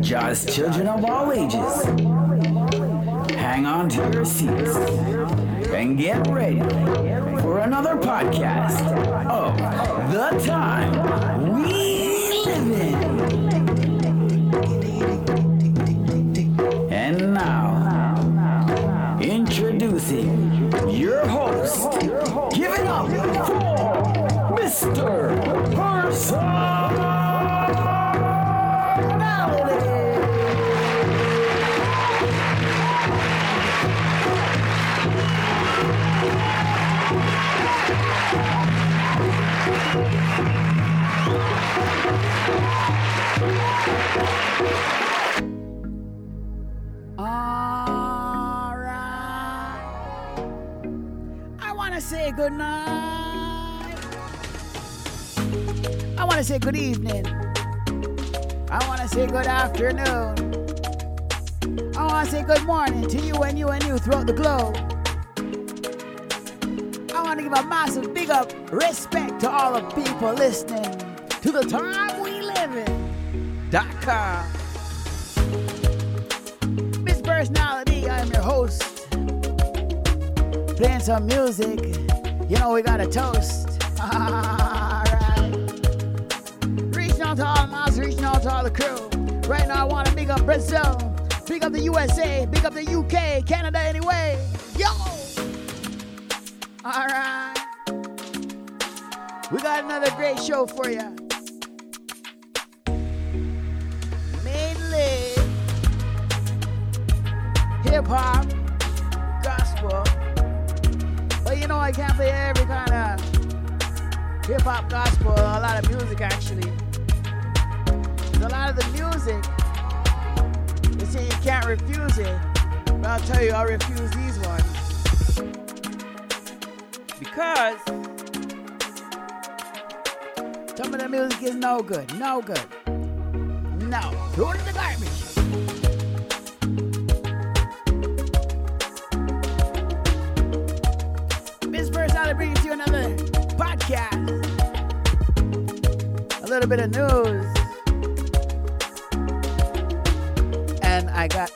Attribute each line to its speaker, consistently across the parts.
Speaker 1: just children of all ages. Hang on to your seats and get ready for another podcast of The Time We Live In.
Speaker 2: Good night. I want to say good evening. I want to say good afternoon. I want to say good morning to you and you and you throughout the globe. I want to give a massive big up respect to all the people listening to the time we live in. Dot com. Miss Personality, I'm your host playing some music. You know, we got a toast. Alright. Reaching out to all moms, reaching out to all the crew. Right now, I want to big up Brazil, big up the USA, big up the UK, Canada anyway. Yo! Alright. We got another great show for you. No good, no good. No, throw it in the garbage. Miss Personality brings you another podcast. A little bit of news. And I got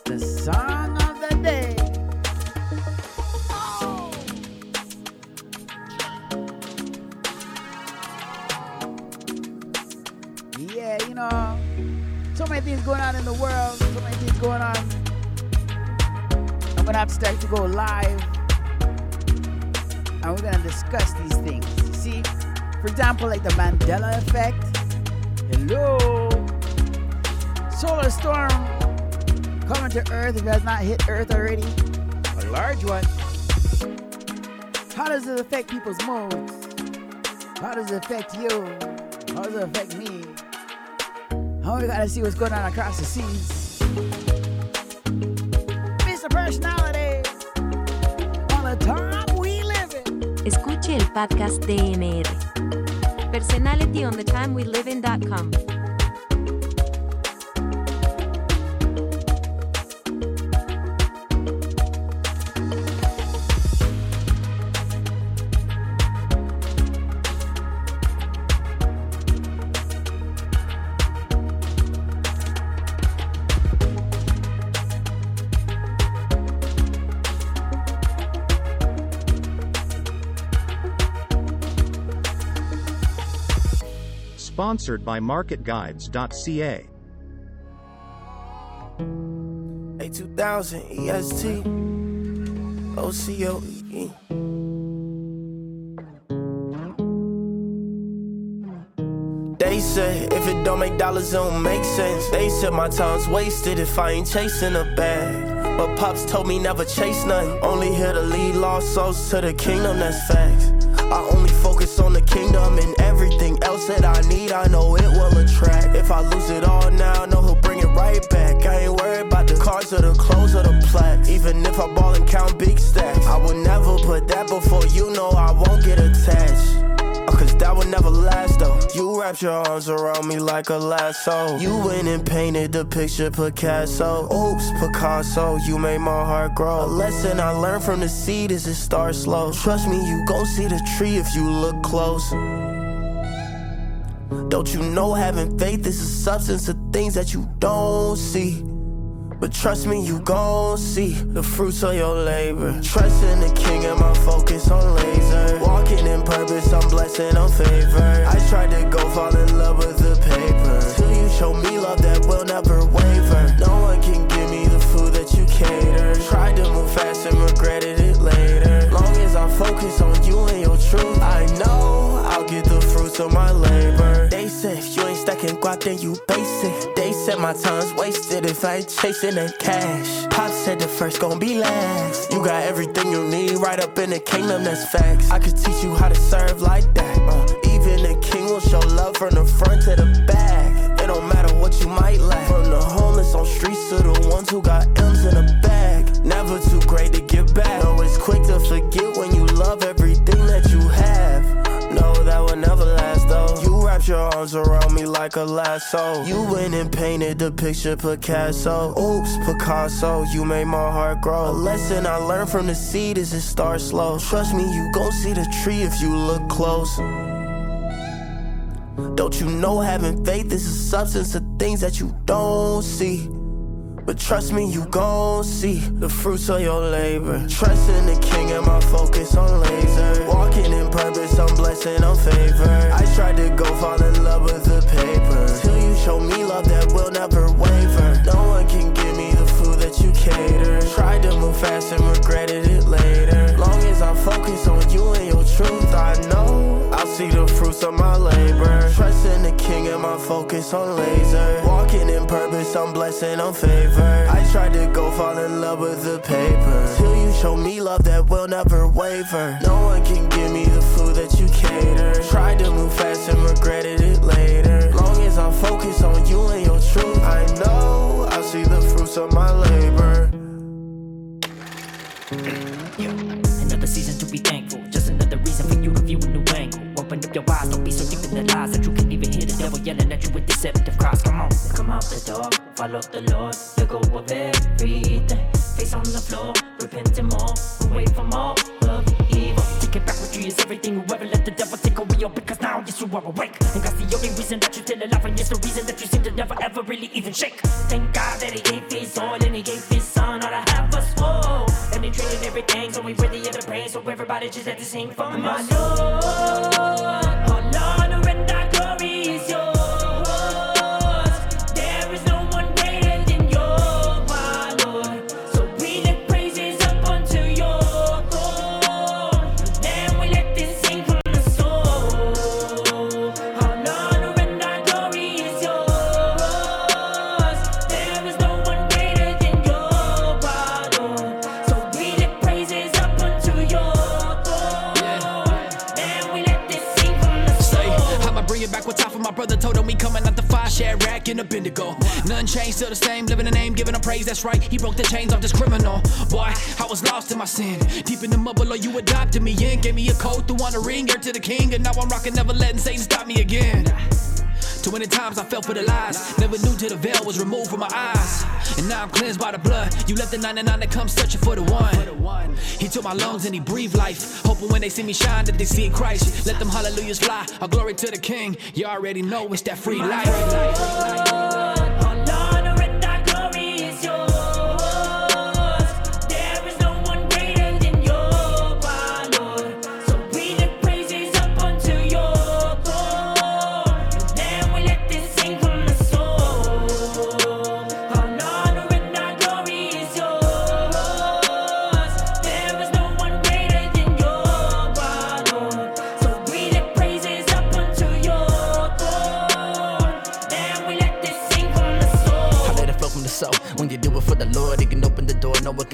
Speaker 2: Start to go live and we're gonna discuss these things. See, for example, like the Mandela effect. Hello. Solar storm coming to Earth if it has not hit Earth already. A large one. How does it affect people's moods? How does it affect you? How does it affect me? How we gotta see what's going on across the seas. Mr. Personality. On the time we live in.
Speaker 3: Escuche el podcast de MR. Personality on the time we live in.com.
Speaker 4: Sponsored by MarketGuides.ca.
Speaker 5: A2000 EST OCOE. They say if it don't make dollars, it don't make sense. They said my time's wasted if I ain't chasing a bag. But pops told me never chase nothing. Only here to lead lost souls to the kingdom, that's facts. I focus on the kingdom and everything else that I need, I know it will attract. If I lose it all now, I know he'll bring it right back. I ain't worried about the cars or the clothes or the plaques. Even if I ball and count big stacks, I would never put that before you know I won't get attached. Oh, Cause that would never last though. You wrapped your arms around me like a lasso. You went and painted the picture Picasso. Oops, Picasso, you made my heart grow. A lesson I learned from the seed is it starts slow. Trust me, you gon' see the tree if you look close. Don't you know having faith is a substance of things that you don't see. But trust me, you gon' see the fruits of your labor. Trust in the king and my focus on laser. Walking in purpose, I'm blessed and I'm favored. I tried to go fall in love with the paper. Till you show me love that will never waver. No one can give me the food that you cater. Tried to move fast and regretted it later. Long I focus on you and your truth, I know I'll get the fruits of my labor. They say if you ain't stacking guap, then you basic. They said my time's wasted if I ain't chasing that cash. Pop said the first gon' be last. You got everything you need right up in the kingdom, that's facts. I could teach you how to serve like that. Uh, even the king will show love from the front to the back. It don't matter what you might lack. From the homeless on streets to the ones who got M's in the bag. Never too great to give back. It's quick to forget arms around me like a lasso. You went and painted the picture Picasso. Oops, Picasso, you made my heart grow. A lesson I learned from the seed is it starts slow. Trust me, you gon' see the tree if you look close. Don't you know having faith is a substance of things that you don't see? But trust me, you gon' see the fruits of your labor. Trust in the king and my focus on laser. Walking in purpose, I'm blessed and I'm favored. I tried to go fall in love with the paper. Till you show me love that will never waver. No one can give me the food that you cater. Tried to move fast and regretted it later. Long as I focus on you and your truth, I know I'll see the fruits of my labor. Trust in the king and my focus on laser. Walking in purpose, I'm blessed and I'm favored. I tried to go fall in love with the paper. Till you show me love that will never waver. No one can give me the food that you cater. Tried to move fast and regretted it later. Long as I'm focused on you and your truth, I know I'll see the fruits of my labor.
Speaker 6: Another season to be thankful. Just another reason for you to view a new angle. Up your eyes, don't be so deep in the lies that you can't even hear the devil yelling at you with deceptive cries. Come on, come out the door, follow the Lord, let go of everything. Face on the floor, repent and more, away from all of evil. Taking back what you is everything. Whoever let the devil take away your because now yes you are awake. And God's the only reason that you're still alive, and it's the reason that you seem to never ever really even shake. Thank God that He gave His all and He gave His everything, so we worthy of the praise. So everybody just let to sing from my Lord. All honor and thy
Speaker 7: in a Bendigo. Nothing changed, still the same, living the name, giving him praise, that's right. He broke the chains off this criminal. Boy, I was lost in my sin. Deep in the mud below, you adopted me in. Gave me a coat to want a ring, heir to the king, and now I'm rocking, never letting Satan stop me again. Too many times I fell for the lies. Never knew till the veil was removed from my eyes. And now I'm cleansed by the blood. You left the 99 that come searching for the one. He took my lungs and he breathed life. Hoping when they see me shine that they see Christ. Let them hallelujahs fly. All glory to the King. You already know it's that free life.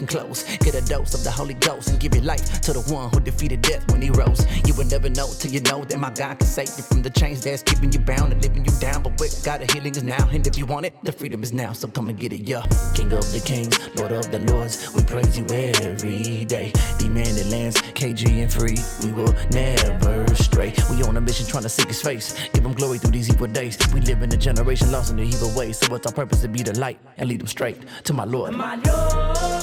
Speaker 8: Can close. Get a dose of the Holy Ghost and give your life to the one who defeated death when he rose. You will never know till you know that my God can save you from the chains that's keeping you bound and living you down. But with God, the healing is now. And if you want it, the freedom is now. So come and get it, yeah. King of the kings, Lord of the lords, we praise you every day. Demanded lands, KG and free, we will never stray. We on a mission trying to seek his face. Give him glory through these evil days. We live in a generation lost in the evil ways. So what's our purpose to be the light and lead them straight to my Lord.
Speaker 6: My Lord,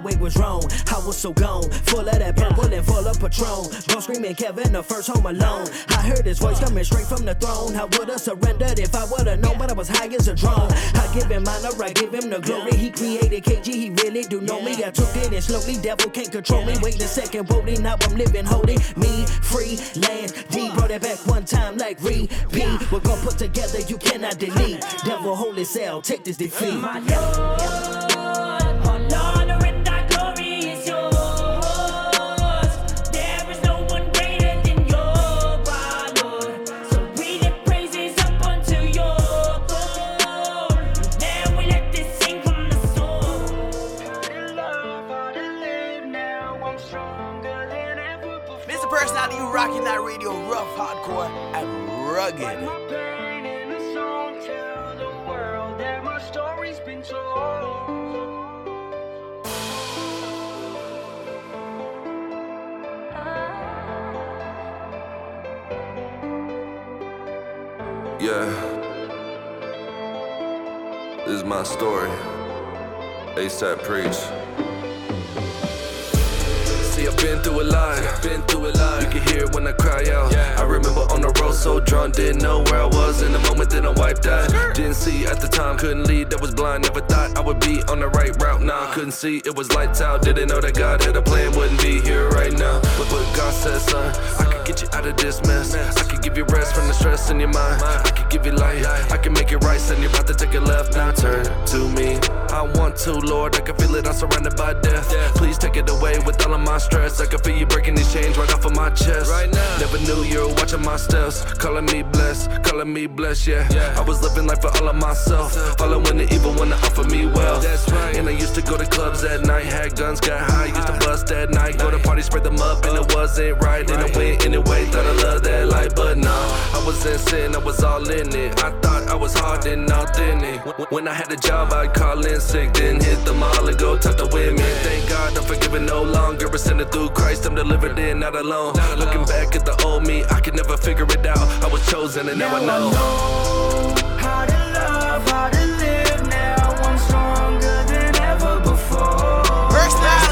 Speaker 6: my
Speaker 9: was wrong, I was so gone. Full of that purple and full of Patron. Go screaming Kevin, the first home alone. I heard his voice coming straight from the throne. I would've surrendered if I would've known, but I was high as a drone. I give him honor, I give him the glory. He created KG, he really do know me. I took it and slowly, devil can't control me. Wait a second, waiting, now I'm living holy. Me, free, land, D. Brought it back one time like repeat. We're gonna put together, you cannot delete. Devil, holy cell, take this defeat.
Speaker 6: My Lord, and
Speaker 10: rugged.
Speaker 11: Yeah. This is my story. ASAP Preach. Been through a lot. Been through a lot. You can hear it when I cry out. I remember on the road so drunk, didn't know where I was in the moment. Then I wiped out. Didn't see at the time, couldn't lead. That was blind. Never thought I would be on the right route. I couldn't see. It was lights out. Didn't know that God had a plan. Wouldn't be here right now. But but God said, son, I get you out of this mess. I could give you rest from the stress in your mind. I could give you light. I can make it right. Send you about to take a left. Now turn to me. I want to, Lord. I can feel it. I'm surrounded by death. Please take it away with all of my stress. I can feel you breaking these chains right off of my chest. Right now. Never knew you were watching my steps. Calling me blessed. Calling me blessed, yeah. yeah. I was living life for all of myself. Following the evil when they offer me wealth. That's right. And I used to go to clubs at night. Had guns, got high. Used to bust at night. Go to parties, spread them up. And it wasn't right. And I went anyway. Thought I loved that life. But nah, I was in sin. I was all in it. I thought I was hard and authentic. When I had a job, I'd call in sick. Then hit the mall and go talk to women. Thank God I'm forgiven no longer. Ascended through Christ. I'm delivered in, not alone. Looking back at the old me, I could never figure it out. I was chosen and now, I know.
Speaker 12: How to love, how to live now. I'm stronger than ever before. Now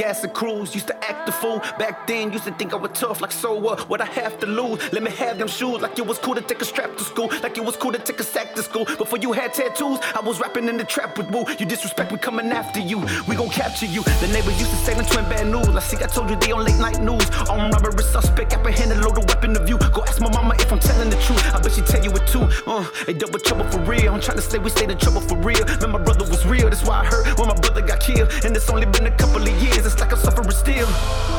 Speaker 13: gas and cruise. Used to act the fool. Back then, used to think I was tough. Like, so what? What I have to lose? Let me have them shoes. Like it was cool to take a strap to school. Like it was cool to take a sack to school. Before you had tattoos, I was rapping in the trap with Woo. You disrespect, we coming after you. We gon' capture you. The neighbors used to say them twin bad news. I see, I told you they on late night news. On robbery suspect, apprehended, loaded weapon of you. Go ask my mama if I'm telling the truth. I bet she tell you it too. Uh, they double trouble for real. I'm trying to say we stayed in trouble for real. Man, my brother was real. That's why I hurt when my brother got killed. And it's only been a couple of years. It's like I'm suffering still.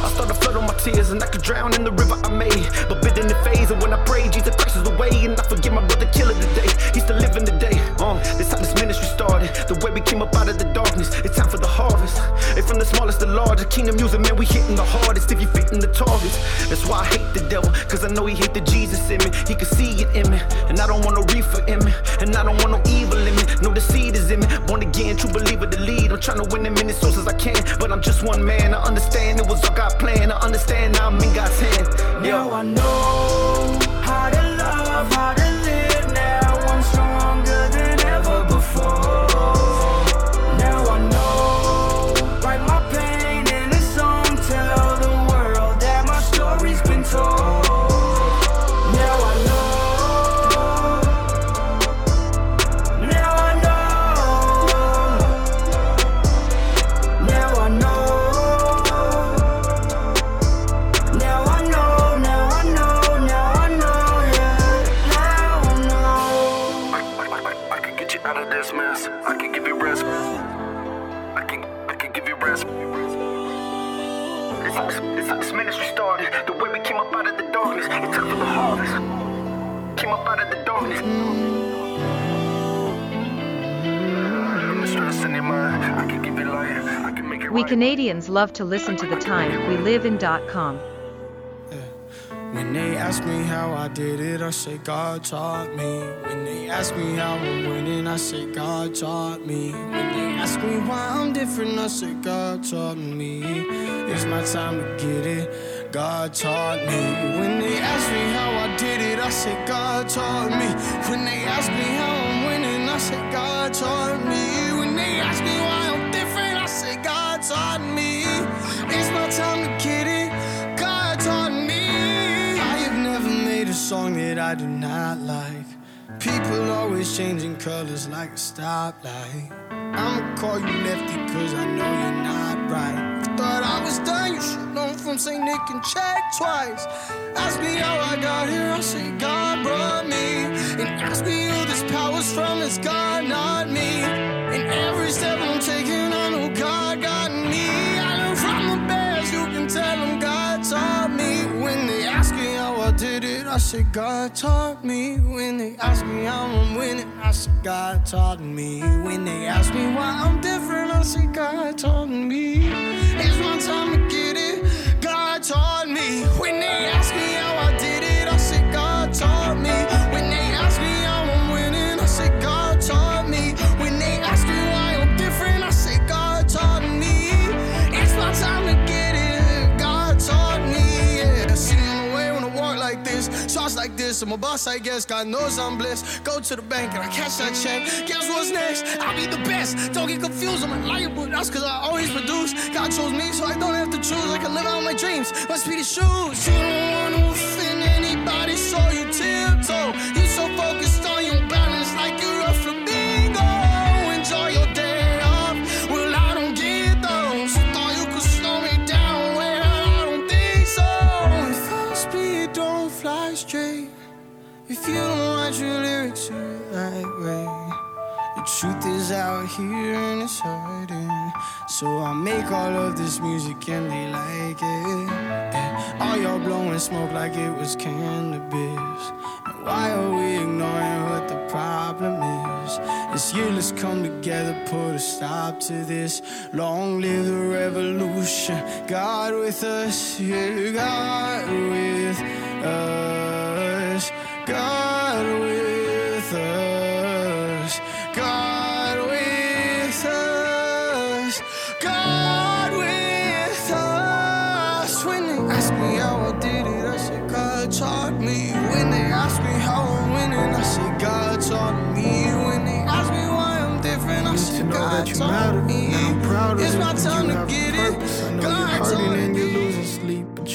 Speaker 13: I started flood on my tears and I could drown in the river I made. But bid in the phase, and when I pray, Jesus Christ is the way. And I forgive my brother killer today. He's still living today. Uh, this how this started. The way we came up out of the darkness. It's time for the harvest. And from the smallest to largest, kingdom music, man, we hitting the hardest if you fitting the targets. That's why I hate the devil, cause I know he hate the Jesus in me. He can see it in me. And I don't want no reefer in me. And I don't want no evil in me. No, seed is in me. Born again, true believer, the lead. I'm trying to win as many souls as I can. But I'm just one man. I understand it was all God planned. I understand I'm in God's hand.
Speaker 12: Now I know how to love, how to live
Speaker 13: up out of the darkness.
Speaker 11: From the stress in your mind, I can give you light. I can make it
Speaker 14: We Canadians love to listen to the time we live in.com.
Speaker 15: When they ask me how I did it, I say God taught me. When they ask me how I'm winning, I say God taught me. When they ask me why I'm different, I say God taught me. It's my time to get it. God taught me. When they ask me how I did it, I say God taught me. When they ask me how I'm winning, I say God taught me. When they ask me why I'm different, I say God taught me. It's my time to get it. God taught me. I have never made a song that I do not like. People always changing colors like a stoplight. I'ma call you lefty cause I know you're not right. Thought I was done, you should know from St. Nick and check twice. Ask me how I got here, I say God brought me. And ask me who this power's from, it's God, not me. Say God taught me. When they ask me how I'm winning, I say God taught me. When they ask me why I'm different, I say God taught me. It's my time to get it. God taught me. When they ask me how I I'm a boss, I guess. God knows I'm blessed. Go to the bank and I cash that check. Guess what's next? I'll be the best. Don't get confused, I'm a liar, but that's cause I always produce. God chose me, so I don't have to choose. I can live out my dreams. Must be the shoes. You don't wanna offend anybody, so you tiptoe. If you don't write your lyrics the right way, the truth is out here and it's hurting. So I make all of this music and they like it. And all y'all blowing smoke like it was cannabis. And why are we ignoring what the problem is? This year, let's come together, put a stop to this. Long live the revolution. God with us, yeah, God with us. God with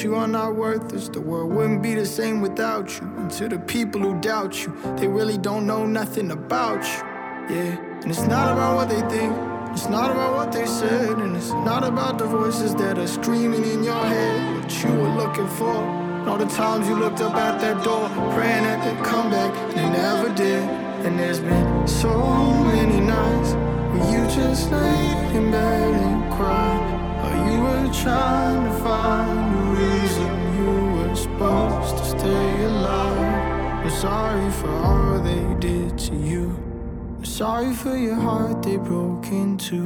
Speaker 16: you are not worthless. The world wouldn't be the same without you. And to the people who doubt you, they really don't know nothing about you. Yeah, and it's not about what they think, it's not about what they said, and it's not about the voices that are screaming in your head what you were looking for. And all the times you looked up at that door, praying that they'd come back, and they never did. And there's been so many nights where you just laid in bed and cried. Or you were trying to find supposed to stay alive. I'm sorry for all they did to you. I'm sorry for your heart they broke into.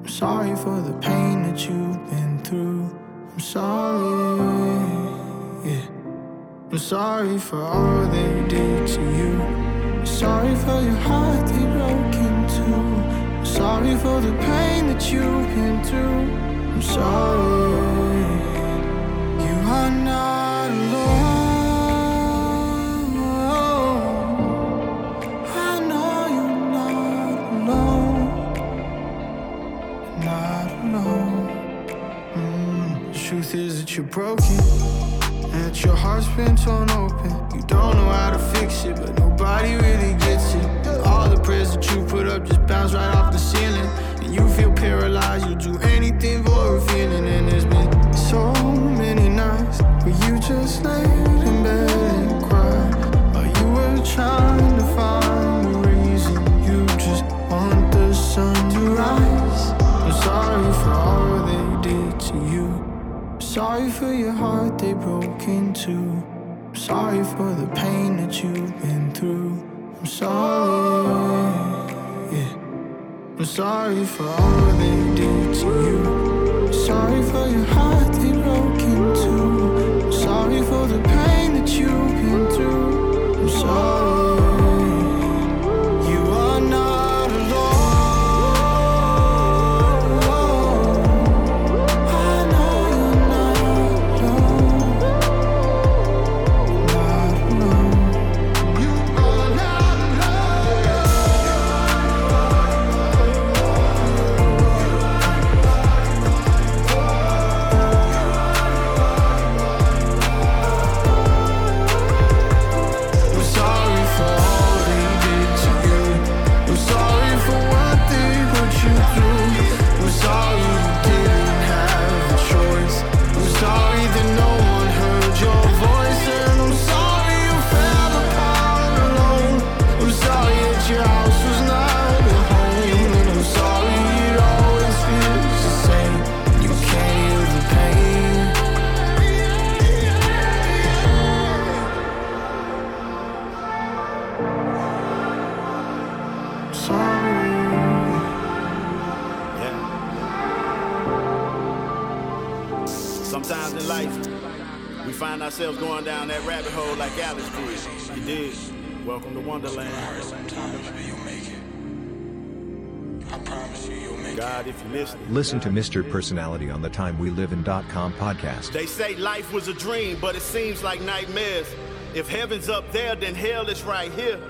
Speaker 16: I'm sorry for the pain that you've been through. I'm sorry, yeah. I'm sorry for all they did to you. I'm sorry for your heart they broke into. I'm sorry for the pain that you've been through. I'm sorry. You are not truth is that you're broken. That your heart's been torn open. You don't know how to fix it, but nobody really gets it. All the prayers that you put up just bounce right off the ceiling. And you feel paralyzed, you'll do anything for a feeling. And there's been so many nights where you just laid in bed and cried. Or you were trying to find a reason. You just want the sun to rise. I'm sorry for all they did to you. Sorry for your heart they broke into. I'm sorry for the pain that you've been through. I'm sorry, yeah. I'm sorry for all they did to you.
Speaker 15: Sorry for your heart they broke into. I'm sorry for the pain that you've been through. I'm sorry.
Speaker 4: Listen to Mr. Personality on the Time We Live TimeWeLiveIn.com podcast.
Speaker 17: They say life was a dream, but it seems like nightmares. If heaven's up there, then hell is right here.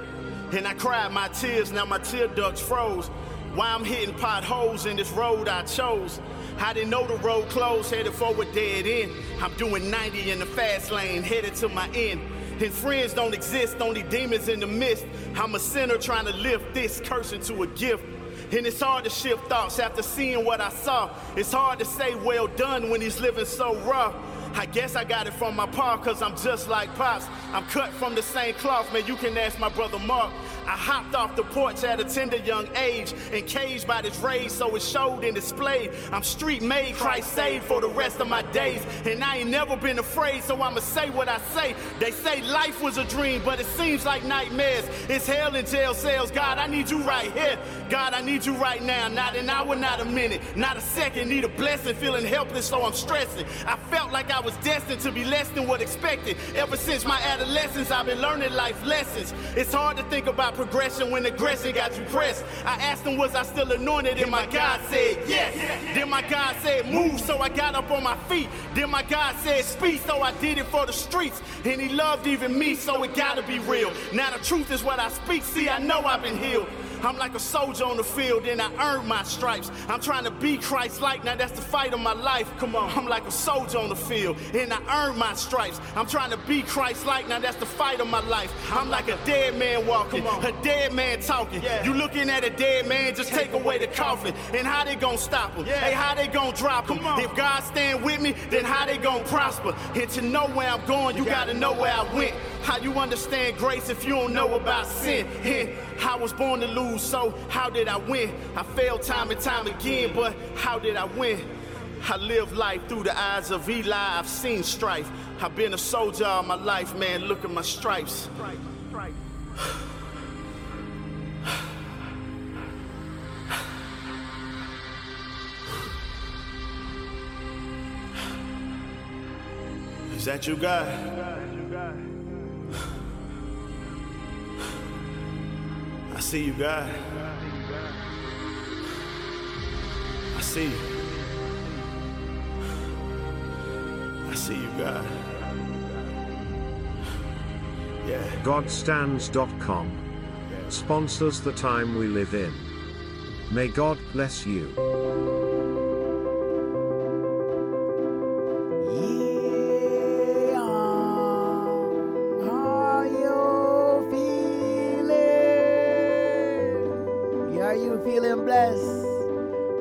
Speaker 17: And I cried my tears, now my tear ducts froze. Why I'm hitting potholes in this road I chose. I didn't know the road closed, headed for a dead end. I'm doing 90 in the fast lane, headed to my end. And friends don't exist, only demons in the mist. I'm a sinner trying to lift this curse into a gift. And it's hard to shift thoughts after seeing what I saw. It's hard to say well done when he's living so rough. I guess I got it from my pa, cause I'm just like Pops. I'm cut from the same cloth, man. You can ask my brother Mark. I hopped off the porch at a tender young age and caged by this rage, so it showed and displayed. I'm street made, Christ saved for the rest of my days. And I ain't never been afraid, so I'ma say what I say. They say life was a dream, but it seems like nightmares. It's hell in jail cells. God, I need you right here. God, I need you right now. Not an hour, not a minute, not a second. Need a blessing, feeling helpless, so I'm stressing. I felt like I was destined to be less than what expected. Ever since my adolescence, I've been learning life lessons. It's hard to think about progression when aggression got you pressed. I asked him, was I still anointed? And my God said, yes. Then my God said, move, so I got up on my feet. Then my God said, speak, so I did it for the streets. And he loved even me, so it gotta be real. Now the truth is what I speak. See, I know I've been healed. I'm like a soldier on the field, and I earned my stripes. I'm trying to be Christ-like, now that's the fight of my life. Come on, I'm like a soldier on the field, and I earned my stripes. I'm trying to be Christ-like, now that's the fight of my life. I'm like a dead man walking, a dead man talking. You looking at a dead man, just take away the coffin. And how they gonna stop him? Hey, how they gonna drop him? If God stand with me, then how they gonna prosper? And to know where I'm going, you gotta know where I went. How you understand grace if you don't know about sin? And I was born to lose, so how did I win? I failed time and time again, but how did I win? I live life through the eyes of Eli. I've seen strife. I've been a soldier all my life, man. Look at my stripes. Is that you, God? I see you, God. I see you. I see you, God. Yeah.
Speaker 4: Godstands.com sponsors the time we live in. May God bless you.
Speaker 2: Blessed?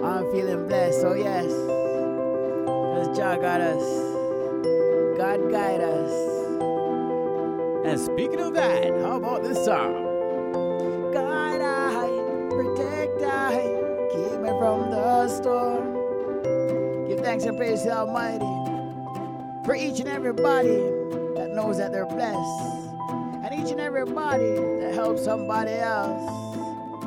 Speaker 2: I'm feeling blessed, so yes. Because Jah got us. God guide us. And speaking of that, how about this song? God, I protect, I keep me from the storm. Give thanks and praise to the Almighty for each and everybody that knows that they're blessed, and each and everybody that helps somebody else.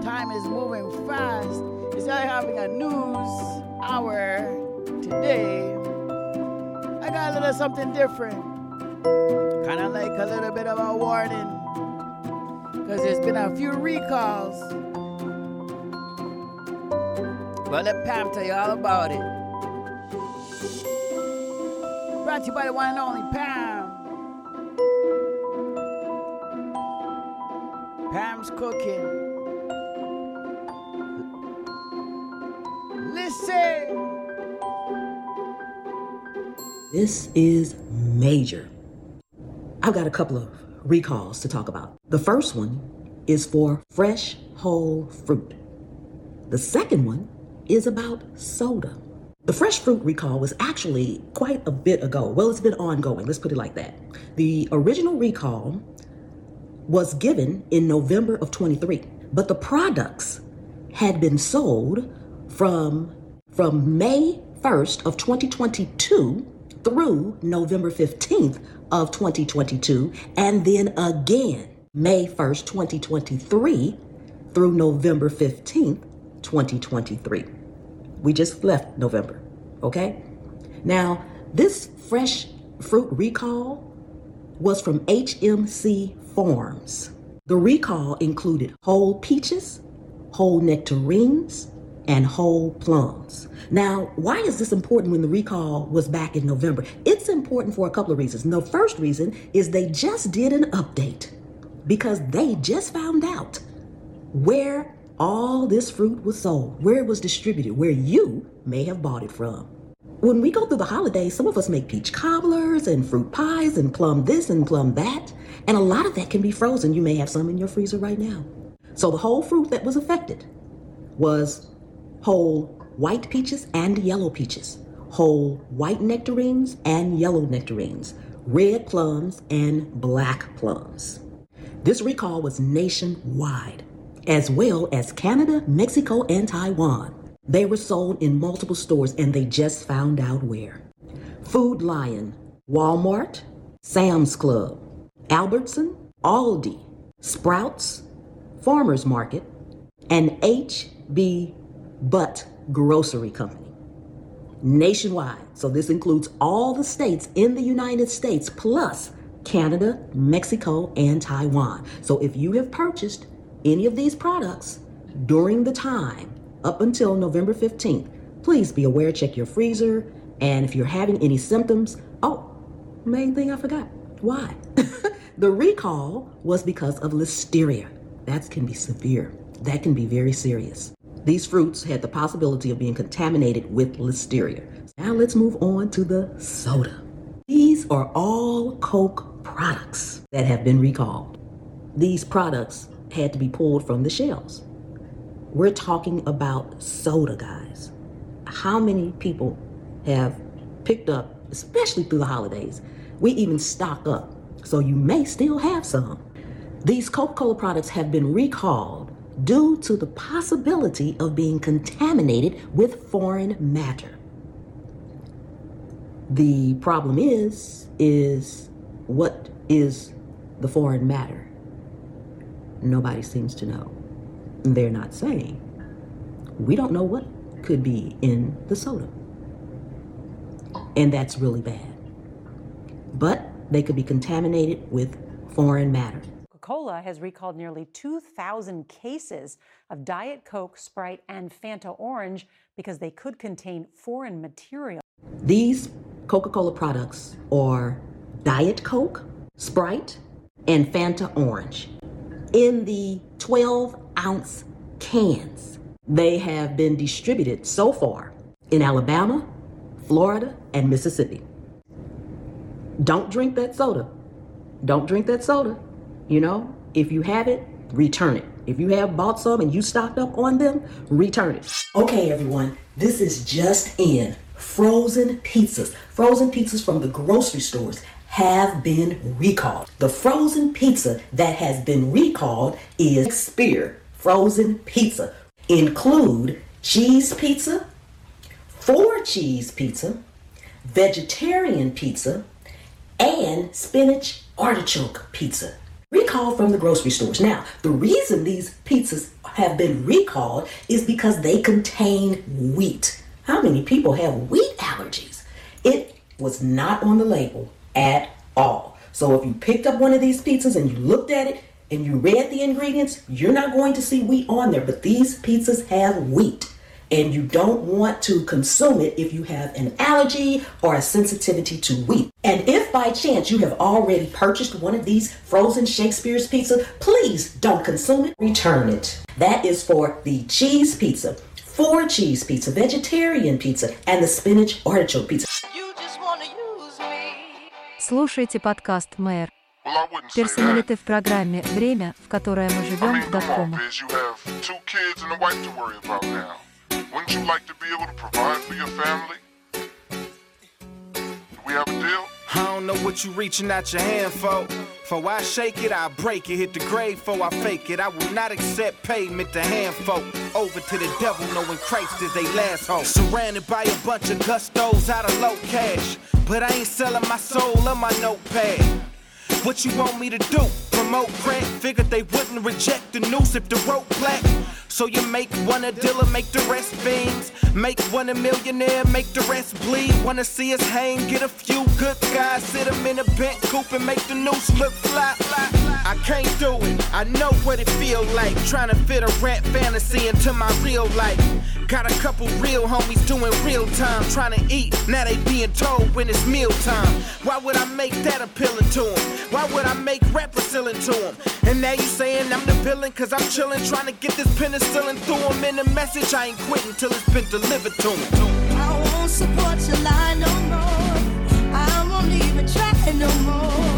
Speaker 2: Time is moving fast. It's like having a news hour today I got a little something different. Kind of like a little bit of a warning. Because there's been a few recalls. Well, let Pam tell you all about it. Brought to you by the one and only Pam. Pam's cooking. Listen.
Speaker 18: This is major. I've got a couple of recalls to talk about. The first one is for fresh whole fruit. The second one is about soda. The fresh fruit recall was actually quite a bit ago. Well, it's been ongoing, let's put it like that. The original recall was given in November of 23, but the products had been sold from from May 1st of 2022 through November 15th of 2022 and then again May 1st, 2023 through November 15th, 2023. We just left November, okay? Now, this fresh fruit recall was from HMC Farms. The recall included whole peaches, whole nectarines, and whole plums. Now, why is this important when the recall was back in November? It's important for a couple of reasons. The first reason is they just did an update because they just found out where all this fruit was sold, where it was distributed, where you may have bought it from. When we go through the holidays, some of us make peach cobblers and fruit pies and plum this and plum that, and a lot of that can be frozen. You may have some in your freezer right now. So the whole fruit that was affected was whole white peaches and yellow peaches, whole white nectarines and yellow nectarines, red plums and black plums. This recall was nationwide, as well as Canada, Mexico, and Taiwan. They were sold in multiple stores and they just found out where. Food Lion, Walmart, Sam's Club, Albertson, Aldi, Sprouts, Farmers Market, and H.E. Butt Grocery Company. Nationwide. So this includes all the states in the United States plus Canada, Mexico, and Taiwan. So if you have purchased any of these products during the time up until November 15th, please be aware, check your freezer, and if you're having any symptoms, oh, main thing I forgot. Why? the recall was because of listeria. That can be severe. That can be very serious. These fruits had the possibility of being contaminated with listeria. Now let's move on to the soda. These are all Coke products that have been recalled. These products had to be pulled from the shelves. We're talking about soda, guys. How many people have picked up, especially through the holidays? We even stock up, so you may still have some. These Coca Cola products have been recalled due to the possibility of being contaminated with foreign matter. The problem is, is what is the foreign matter? Nobody seems to know. They're not saying. We don't know what could be in the soda. And that's really bad. But they could be contaminated with foreign matter.
Speaker 19: Coca-Cola has recalled nearly 2,000 cases of Diet Coke, Sprite, and Fanta Orange because they could contain foreign material.
Speaker 18: These Coca Cola products are Diet Coke, Sprite, and Fanta Orange in the 12 ounce cans. They have been distributed so far in Alabama, Florida, and Mississippi. Don't drink that soda. Don't drink that soda. You know, if you have it, return it. If you have bought some and you stocked up on them, return it. Okay, everyone, this is just in. Frozen pizzas. Frozen pizzas from the grocery stores have been recalled. The frozen pizza that has been recalled is Spear frozen pizza. Include cheese pizza, four cheese pizza, vegetarian pizza, and spinach artichoke pizza. Recalled from the grocery stores. Now, the reason these pizzas have been recalled is because they contain wheat. how many people have wheat allergies? It was not on the label at all. So if you picked up one of these pizzas and you looked at it and you read the ingredients, you're not going to see wheat on there, but these pizzas have wheat And you don't want to consume it if you have an allergy or a sensitivity to wheat. And if by chance you have already purchased one of these frozen Shakespeare's pizza, please don't consume it, return it. That is for the cheese pizza, four cheese pizza, vegetarian pizza, and the spinach artichoke pizza.
Speaker 3: Слушайте подкаст «Мэр». Персоналиты в программе «Время, в которое мы живем» .com.
Speaker 20: is Wouldn't you like to be able to provide for your family? Do we have a deal?
Speaker 21: I don't know what you reaching out your hand for. For I shake it, I break it. Hit the grave for I fake it. I will not accept payment to hand folk. Over to the devil, knowing Christ is they last hope. Surrounded by a bunch of gustos out of low cash. But I ain't selling my soul or my notepad. What you want me to do? Promote crack? Figured they wouldn't reject the noose if the rope black. So you make one a dealer, make the rest fiends. Make one a millionaire, make the rest bleed. Wanna see us hang, get a few good guys, sit them in a bent coupe and make the noose look fly. I can't do it, I know what it feel like. Trying to fit a rap fantasy into my real life. Got a couple real homies doing real time, trying to eat. Now they being told when it's meal time. Why would I make that appealing to them? Why would I make rap appealing to them? And now you saying I'm the villain, cause I'm chilling, trying to get this penicillin through them. And the message I ain't quitting till it's been delivered to them.
Speaker 22: I won't support your lie no more. I won't even try no more.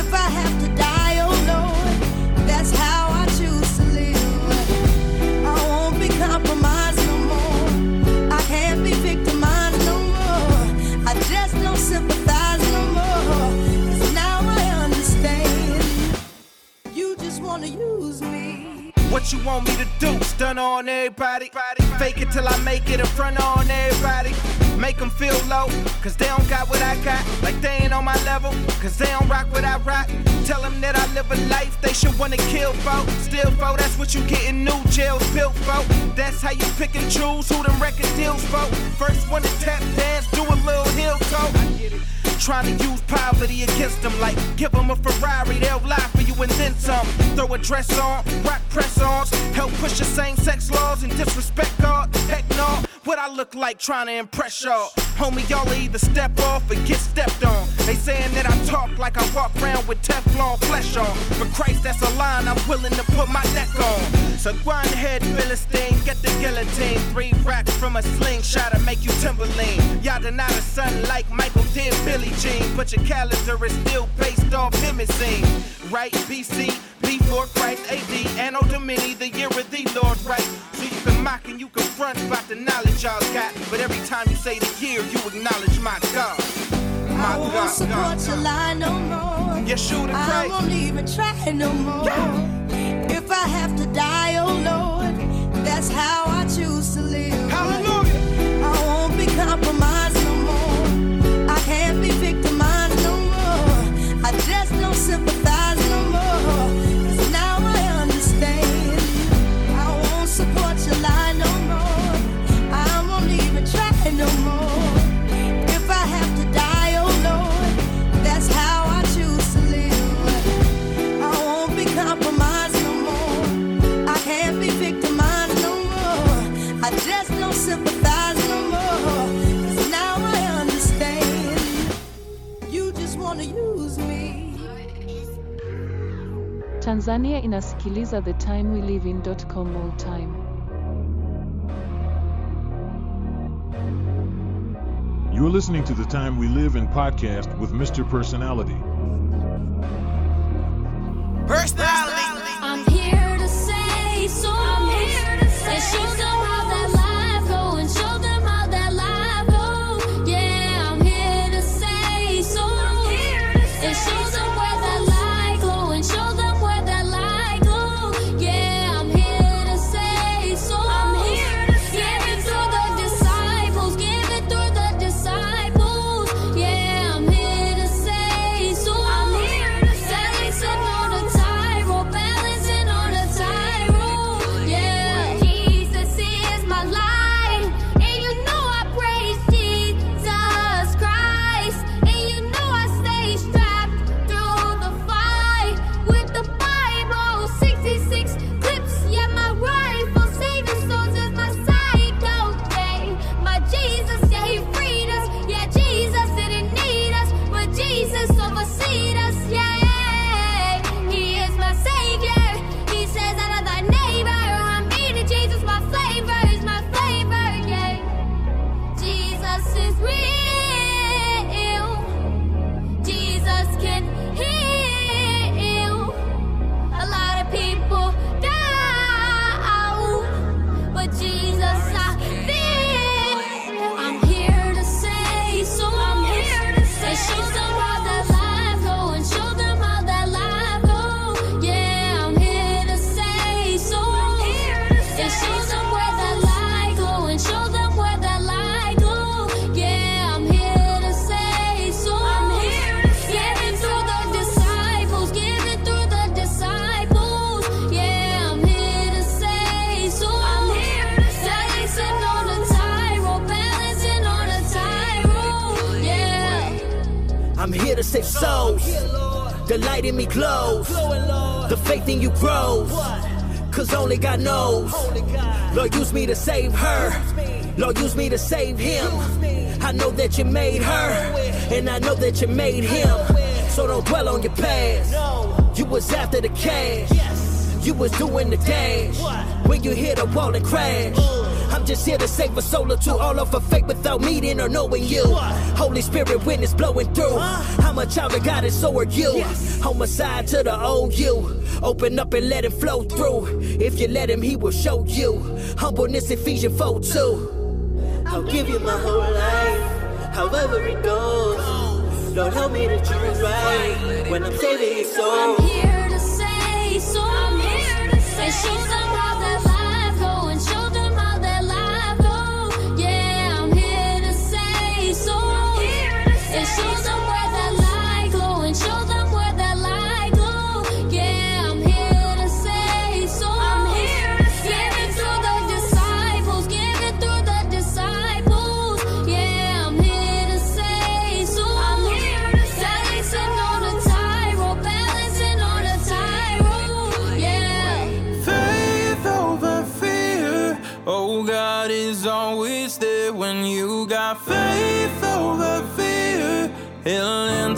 Speaker 22: If I have to die, oh Lord, that's how I choose to live. I won't be compromised no more. I can't be victimized no more. I just don't sympathize no more. 'Cause now I understand. You just wanna use me.
Speaker 21: What you want me to do? Stun on everybody. Fake it till I make it in front on everybody. Make them feel low, cause they don't got what I got. Like they ain't on my level, cause they don't rock what I rock. Tell them that I live a life they should wanna kill for. Still for, that's what you get in new jails built for. That's how you pick and choose who them record deals for. First one to tap dance, do a little heel toe. Trying to use poverty against them, like give them a Ferrari, they'll lie for you and then some. Throw a dress on, rock press ons, help push the same sex laws and disrespect God. Heck no, what I look like trying to impress y'all. Homie, y'all either step off or get stepped on. They saying that I talk like I walk around with Teflon flesh on. For Christ, that's a line I'm willing to put my neck on. So on ahead, Philistine, get the guillotine. Three racks from a slingshot to make you Timberline. Y'all deny the sun like Michael did Billie Jean. But your calendar is still based off Mimicine. Right, BC, before Christ, AD, Anno Domini, the year of the Lord, right? So you can mock and you can front about the knowledge y'all got. But every time you say the year, you acknowledge my God. My
Speaker 22: I won't
Speaker 21: God.
Speaker 22: support your lie no more.
Speaker 21: You shoot
Speaker 22: I won't even try no more. If I have to die, oh Lord, that's how I choose to live.
Speaker 21: Hallelujah.
Speaker 23: Tanzania inasikiliza the time we live in.com all time.
Speaker 24: You're listening to the Time We Live in podcast with Mr. Personality.
Speaker 21: Personality.
Speaker 22: I'm here to say so. I'm here to say show
Speaker 9: God knows. Lord, use me to save her. Lord, use me to save him. I know that you made her. And I know that you made him. So don't dwell on your past. You was after the cash. You was doing the dash. When you hit a wall and crash. I'm just here to save a soul or two, all off a fake without meeting or knowing you. Holy Spirit witness blowing through. I'm a child of God and so are you. Homicide to the old you. Open up and let him flow through. If you let him, he will show you. Humbleness, Ephesians 4 2. I'll give you my whole life, however it goes. Lord, help me to choose right when I'm saving your soul.
Speaker 22: I'm here to say so. I'm here to say show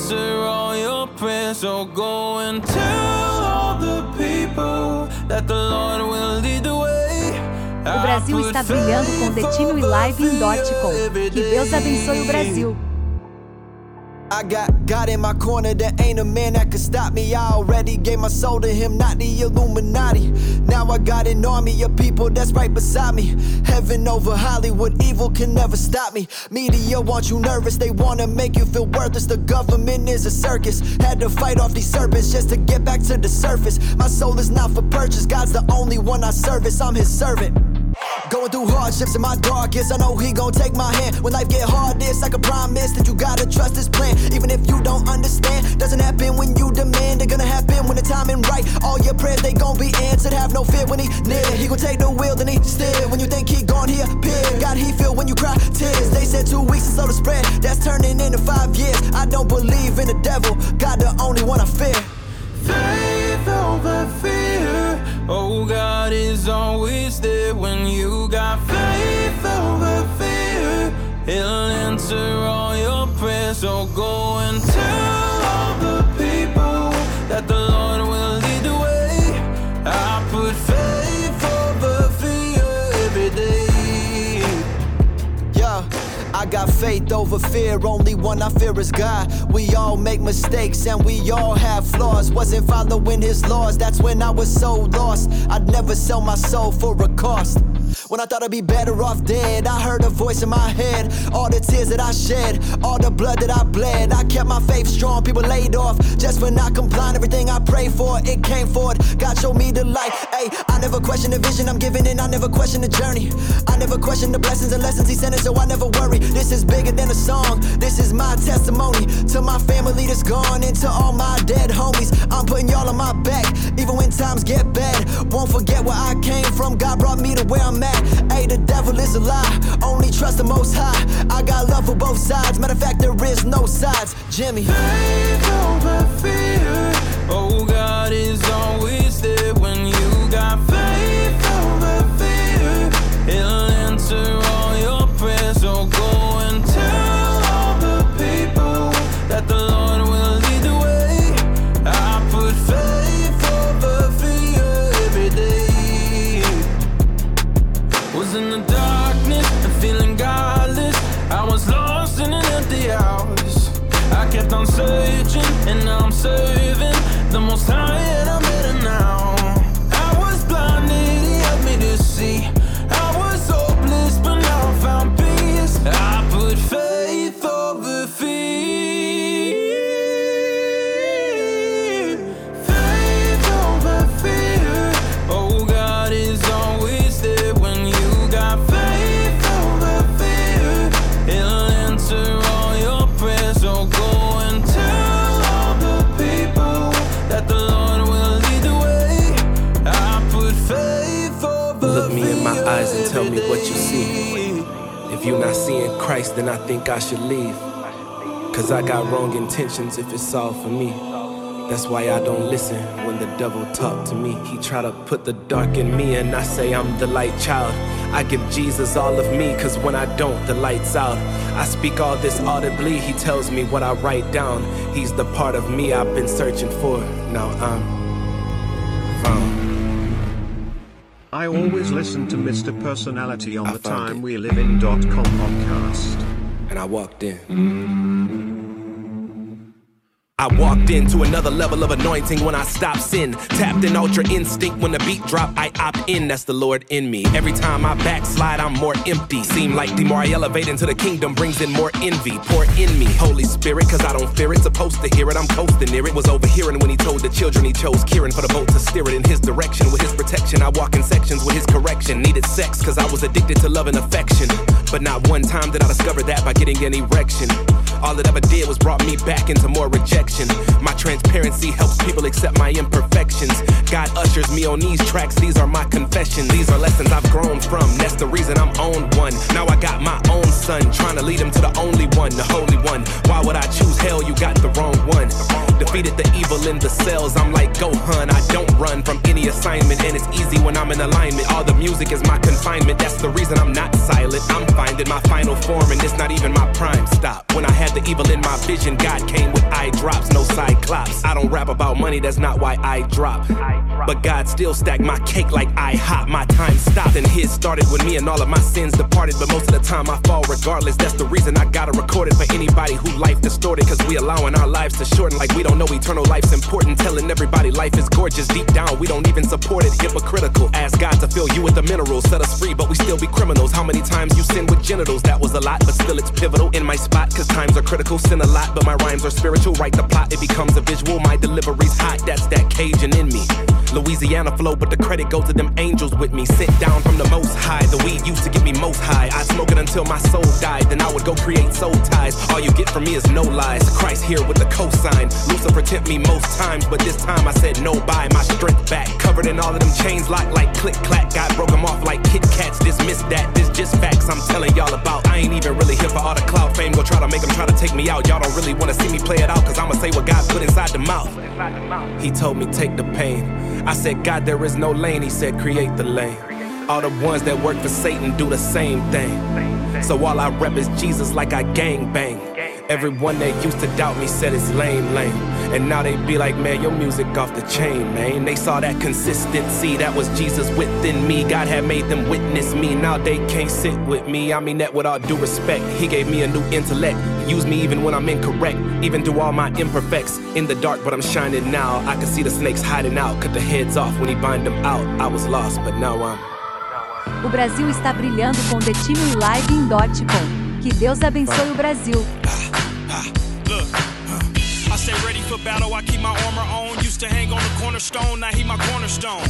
Speaker 25: answer all your prayers. So go and tell all the people that the Lord will lead the way.
Speaker 3: O Brasil está brilhando com Detinho e Live em Dotcom. Que Deus abençoe o Brasil.
Speaker 26: I got God in my corner, there ain't a man that could stop me. I already gave my soul to him, not the Illuminati. Now I got an army of people that's right beside me. Heaven over Hollywood, evil can never stop me. Media want you nervous, they wanna make you feel worthless. The government is a circus. Had to fight off these serpents just to get back to the surface. My soul is not for purchase, God's the only one I service. I'm his servant. Going through hardships in my darkest. I know he gon' take my hand. When life get hardest, I can promise that you gotta trust his plan. Even if you don't understand, doesn't happen when you demand. They're gonna happen when the timing right. All your prayers, they gon' be answered. Have no fear when he near. He gon' take the wheel, then he steer. When you think he gone, he appear. God, he feel when you cry tears. They said two weeks is slow to spread. That's turning into five years. I don't believe in the devil. God, the only one I fear.
Speaker 25: Faith over fear. Oh, God is always there when you got faith over fear. He'll answer all your prayers. So go and
Speaker 26: got faith over fear. Only one I fear is God. We all make mistakes and we all have flaws. Wasn't following his laws, that's when I was so lost. I'd never sell my soul for a cost. When I thought I'd be better off dead, I heard a voice in my head. All the tears that I shed, all the blood that I bled. I kept my faith strong, people laid off just for not complying. Everything I prayed for, it came forward. God showed me the light. Hey, I never question the vision I'm giving, and I never question the journey. I never question the blessings and lessons He sent us, so I never worry. This is bigger than a song. This is my testimony to my family that's gone, and to all my dead homies. I'm putting y'all on my back, even when times get bad. Won't forget where I came from. God brought me to where I'm at. Hey, the devil is a lie. Only trust the Most High. I got love for both sides. Matter of fact, there is no sides. Jimmy.
Speaker 25: Faith over fear. Oh, God is always
Speaker 27: think I should leave.
Speaker 28: Cause I got wrong intentions if it's all for me. That's why I don't listen when the devil talk to me. He try to put the dark in me and I say I'm the light child. I give Jesus all of me cause when I don't the lights out. I speak all this audibly, he tells me what I write down. He's the part of me I've been searching for. Now I'm found.
Speaker 4: I always listen to Mr. Personality on the Time We Live In.com podcast.
Speaker 28: And I walked in. I walked into another level of anointing when I stopped sin. Tapped in ultra instinct when the beat drop, I opt in. That's the Lord in me. Every time I backslide, I'm more empty. Seem like the more I elevate into the kingdom brings in more envy. Pour in me, Holy Spirit, cause I don't fear it. Supposed to hear it, I'm coasting near it. Was overhearing when he told the children he chose Kieran for the boat to steer it in his direction. With his protection, I walk in sections with his correction. Needed sex, cause I was addicted to love and affection. But not one time did I discover that by getting an erection. All it ever did was brought me back into more rejection. My transparency helps people accept my imperfections. God ushers me on these tracks, these are my confessions. These are lessons I've grown from. That's the reason I'm on one. Now I got my own son, trying to lead him to the only one, the holy one. Why would I choose hell? You got the wrong one. Defeated the evil in the cells. I'm like, go hun, I don't run from any assignment, and it's easy when I'm in alignment. All the music is my confinement. That's the reason I'm not silent. I'm finding my final form, and it's not even my prime stop. When I had the evil in my vision, God came with eye drops, no cyclops. I don't rap about money, that's not why I drop. But God still stacked my cake like I hop. My time stopped, and his started when me and all of my sins departed. But most of the time I fall regardless. That's the reason I gotta record it for anybody who life distorted. Cause we allowing our lives to shorten like we don't know eternal life's important. Telling everybody life is gorgeous. Deep down, we don't even support it. Hypocritical. Ask God to fill you with the minerals, set us free, but we still be criminals. How many times you sin with genitals? That was a lot, but still it's pivotal in my spot. Cause times are critical. Sin a lot, but my rhymes are spiritual. Write the plot, it becomes a visual. My delivery's hot, that's that Cajun in me. Louisiana flow, but the credit goes to them angels with me. Sent down from the most high. The weed used to get me most high. I smoke it until my soul died. Then I would go create soul ties. All you get from me is no lies. Christ here with the cosign. Lucifer tempt me most times, but this time I said no bye. My strength back. Covered in all of them chains locked like click clack. God broke them off like Kit Kats. Dismiss that. This just facts I'm telling y'all about. I ain't even really here for all the cloud fame. Go try to make them try to take me out. Y'all don't really wanna see me play it out, cause I'ma say what God put inside the mouth. He told me take the pain. I said, God, there is no lane. He said, create the lane. All the ones that work for Satan do the same thing. So all I rep is Jesus like I gang bang. Everyone that used to doubt me said it's lame, lame. And now they be like, man, your music off the chain, man. They saw that consistency, that was Jesus within me. God had made them witness me. Now they can't sit with me. I mean that with all due respect. He gave me a new intellect. Use me even when I'm incorrect. Even through all my imperfects. In the dark, but I'm shining now. I can see the snakes hiding out. Cut the heads off when he bind them out. I was lost, but now I'm.
Speaker 3: O Brasil está brilhando com The Team We Live em .com. Que Deus abençoe o Brasil.
Speaker 27: Stay ready for battle. I keep my armor on. Used to hang on the cornerstone. Now he my cornerstone.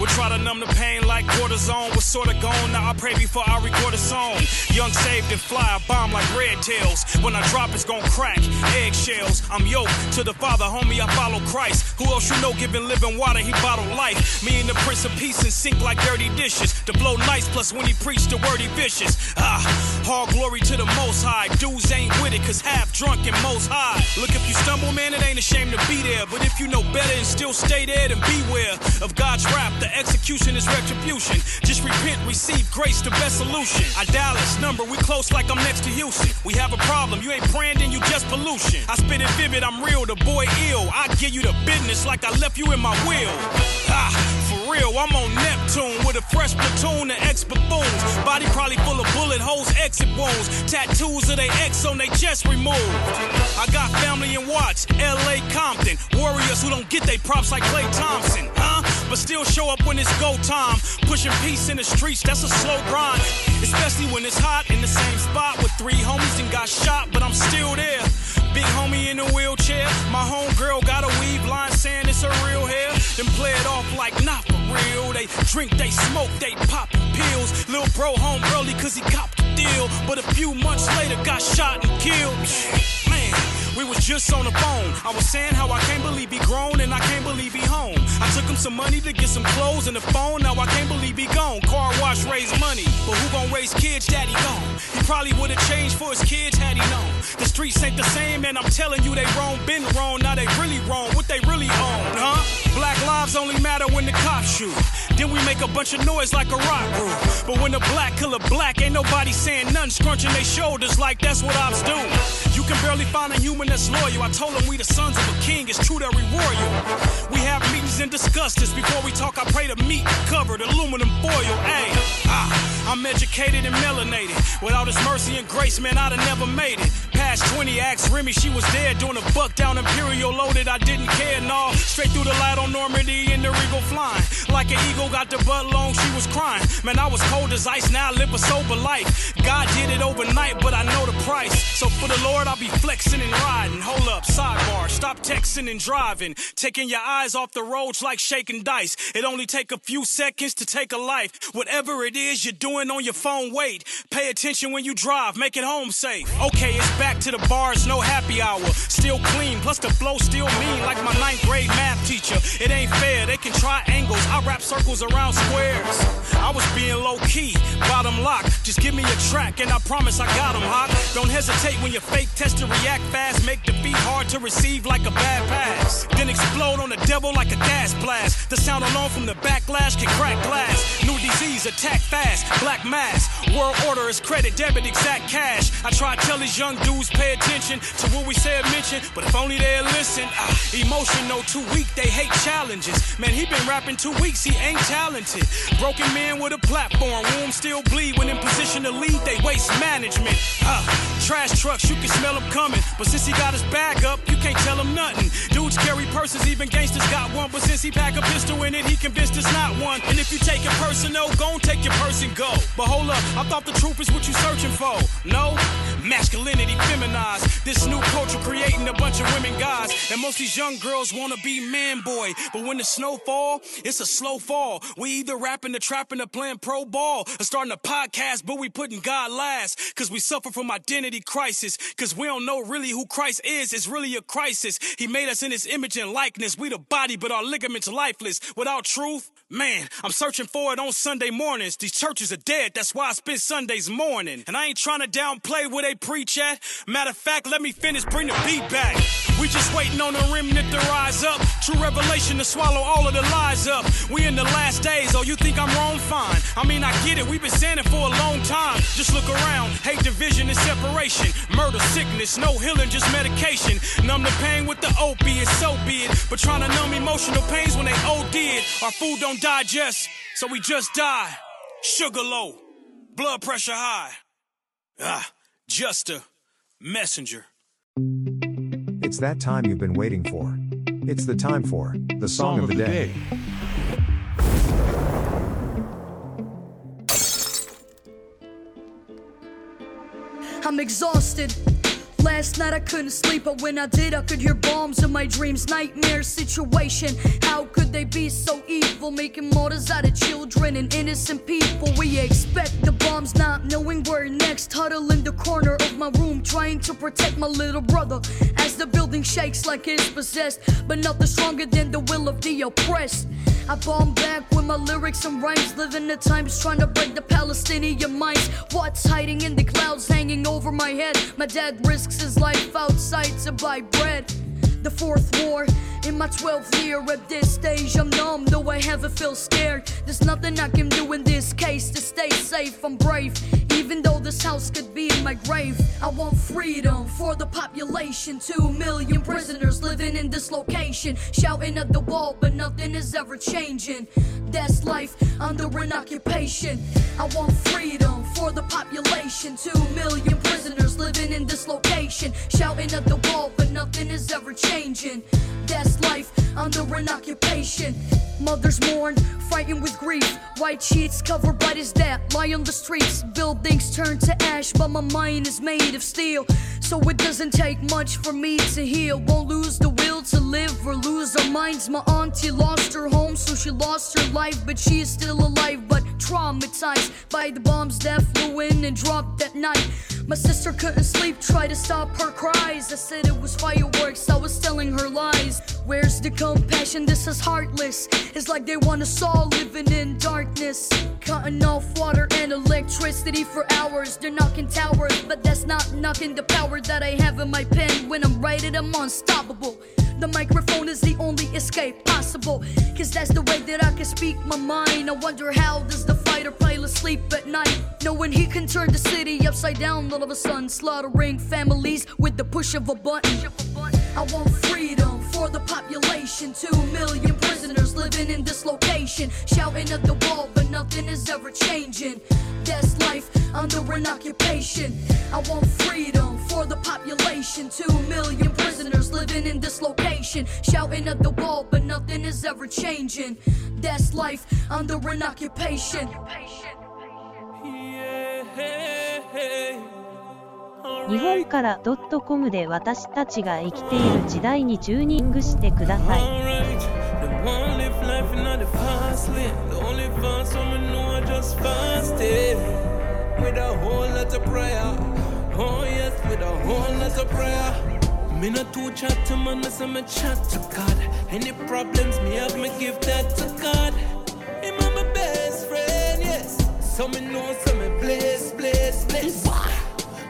Speaker 27: Would try to numb the pain like cortisone. Was sorta gone. Now I pray before I record a song. Young, saved and fly. I bomb like red tails. When I drop, it's gon' crack. Eggshells. I'm yoked to the Father, homie. I follow Christ. Who else you know giving living water? He bottled life. Me and the Prince of Peace and sink like dirty dishes. The blow nice. Plus when he preached the word, he vicious. Ah, all glory to the Most High. Dudes ain't with it, cause half drunk and most high. Look, if you stumble, man, it ain't a shame to be there. But if you know better and still stay there, then beware of God's wrath. The execution is retribution. Just repent, receive grace, the best solution. I dial this number, we close like I'm next to Houston. We have a problem, you ain't praying, you just pollution. I spit it vivid, I'm real, the boy ill. I give you the business like I left you in my will. For real, I'm on Neptune with a fresh platoon of ex buffoons. Body probably full of bullet holes, exit wounds. Tattoos of they ex on they chest removed. I got family in Watts, LA Compton. Warriors who don't get they props like Klay Thompson, huh? But still show up when it's go time. Pushing peace in the streets, that's a slow grind. Especially when it's hot in the same spot with three homies and got shot, but I'm still there. Big homie in a wheelchair. My homegirl got a weave line saying it's her real hair. Then play it off like not for real. They drink, they smoke, they pop pills. Lil' bro home early cause he copped the deal. But a few months later got shot and killed. Man, we was just on the phone. I was saying how I can't believe he grown and I can't believe he home. I took him some money to get some clothes and a phone. Now I can't believe he gone. Car wash raise money. But who gon' raise raise kids, daddy gone. He probably would've changed for his kids had he known. The streets ain't the same, and I'm telling you they wrong, been wrong, now they really wrong. What they really own, huh? Black lives only matter when the cops shoot. Then we make a bunch of noise like a rock group. But when the black kill a black, ain't nobody saying nothing, scrunching their shoulders like that's what ops do. You can barely find a human that's loyal. I told him we the sons of a king, it's true that we royal. We have meetings and discuss this. Before we talk, I pray the meat covered, aluminum foil. Hey, ah, I'm educated and melanated. Without his mercy and grace, man, I'd have never made it. Past 20, asked Remy, she was dead doing a buck down Imperial loaded. I didn't care, no. Straight through the light on Normandie in the Regal flying. Like an eagle got the butt long, she was crying. Man, I was cold as ice, now I live a sober life. God did it overnight, but I know the price. So for the Lord, I'll be flexing and riding. Hold up, sidebar, stop texting and driving. Taking your eyes off the roads like shaking dice. It only take a few seconds to take a life. Whatever it is you're doing on your phone, wait. Pay attention when you drive, make it home safe. Okay, it's back to the bars, no happy hour. Still clean, plus the flow still mean like my ninth grade math teacher. It ain't fair, they can try angles. I wrap circles around squares. I was being low key, bottom lock. Just give me a track and I promise I got 'em hot. Don't hesitate when you fake test to react fast. Make the beat hard to receive like a bad pass. Then explode on the devil like a gas blast. The sound alone from the backlash can crack glass. New disease, attack fast. Black mass. World order is credit, debit, exact cash. I try to tell these young dudes pay attention to what we said mention, but if only they'd listen. Ah, emotion no too weak, they hate challenges. Man, he been rapping two weeks, he ain't talented. Broken man with a platform, womb still bleed when in position to lead. They waste management. Ah, trash trucks, you can smell them coming, but since he got his bag up, you can't tell him nothing. Dudes carry purses, even gangsters got one, but since he pack a pistol in it, he convinced it's not one. And if you take it personal, gon' take your purse and But hold up, I thought the truth is what you searching for. No, masculinity feminized. This new culture creating a bunch of women guys, and most these young girls wanna be man boy. But when the snow fall, it's a slow fall. We either rapping the trapping or playing pro ball, or starting a podcast, but we putting God last. Cause we suffer from identity crisis. Cause we don't know really who Christ is. It's really a crisis. He made us in his image and likeness. We the body, but our ligaments lifeless. Without truth, man, I'm searching for it on Sunday mornings. These churches are dead. That's why I spend Sundays morning. And I ain't trying to downplay where they preach at. Matter of fact, let me finish, bring the beat back. We just waiting on the remnant to rise up. True revelation to swallow all of the lies up. We in the last days. Oh, you think I'm wrong? Fine. I mean, I get it. We've been it for a long time. Just look around. Hate, division, and separation. Murder, sickness, no healing, just medication. Numb the pain with the opiates, so be it. But trying to numb emotional pains when they OD it. Our food don't digest, so we just die. Sugar low, blood pressure high. Ah, just a messenger.
Speaker 29: It's that time you've been waiting for. It's the time for the song, of the, day.
Speaker 30: I'm exhausted. Last night I couldn't sleep, but when I did, I could hear bombs in my dreams. Nightmare situation. How could they be so evil? Making martyrs out of children and innocent people. We expect the bombs, not knowing where next. Huddle in the corner of my room, trying to protect my little brother. As the building shakes like it's possessed, but nothing stronger than the will of the oppressed. I bomb back with my lyrics and rhymes, living the times trying to break the Palestinian minds. What's hiding in the clouds hanging over my head? My dad risks his life outside to buy bread. The fourth war in my 12th year at this stage, I'm numb, though I haven't feel scared. There's nothing I can do in this case to stay safe. I'm brave, even though this house could be in my grave. I want freedom for the population. Two million prisoners living in this location, shouting at the wall, but nothing is ever changing. That's life under an occupation. I want freedom for the population. Two million prisoners living in this location, shouting at the wall, but nothing is ever changing. That's life under an occupation. Mothers mourn, fighting with grief. White sheets covered by his dad lie on the streets. Buildings turn to ash, but my mind is made of steel. So it doesn't take much for me to heal. Won't lose the will to live or lose our minds. My auntie lost her home, so she lost her life, but she is still alive, but traumatized by the bombs that flew in and dropped that night. My sister couldn't sleep, tried to stop her cries. I said it was fireworks, I was telling her lies. Where's the compassion? This is heartless. It's like they want us all living in darkness. Cutting off water and electricity for hours. They're knocking towers, but that's not knocking the power that I have in my pen. When I'm writing, I'm unstoppable. The microphone is the only escape possible. Cause that's the way that I can speak my mind. I wonder how does the fighter pilot sleep at night? Knowing he can turn the city upside down all of a sudden, slaughtering families with the push of a button. I want freedom for the population. Two million prisoners living in this location. Shouting at the wall, but nothing is ever changing. That's life under an occupation. I want freedom for the population. Two million prisoners living in this location. Shouting at the wall, but nothing is ever changing. That's life under an occupation.
Speaker 31: 日本からドットコムで私たちが生きている時代にチューニングしてください。
Speaker 25: With a whole lot of prayer. Oh yes, with a whole lot of prayer. Me not too chat to man, so me chat to God. Any problems me have, me give that to God. Him a my best friend, yes. So me know, so me bless, bless, bless.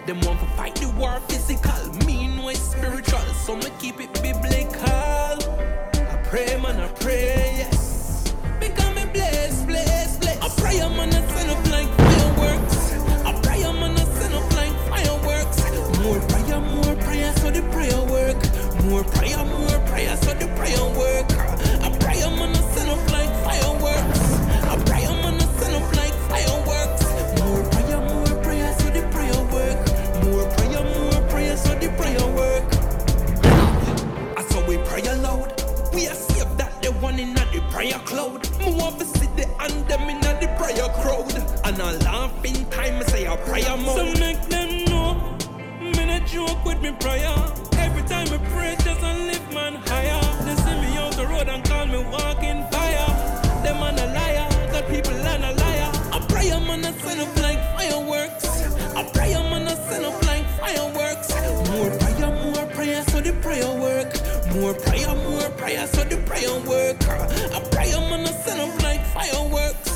Speaker 25: Them want to fight the war physical, me know it's spiritual. So me keep it biblical. I pray, man, I pray, yes. Because me bless, bless, bless. I pray, man, I send up like fireworks. I pray, man, I send up like fireworks. More prayer, more prayer, so the prayer work. More prayer, more prayer, so the prayer work. We are saved that the one in the prayer cloud. Want to see the and them in the prayer crowd. And I laugh in time, I say a prayer mode. So make them know, me not joke with me prayer. Every time I pray, just I lift man higher. They see me out the road and call me walking fire. Them man a liar, got people and a liar. A man a send up like fireworks. A man a send up like fireworks. More prayer, more prayer, so the prayer work. More prayer, more prayer, so the prayer work. I pray a man a send up like fireworks.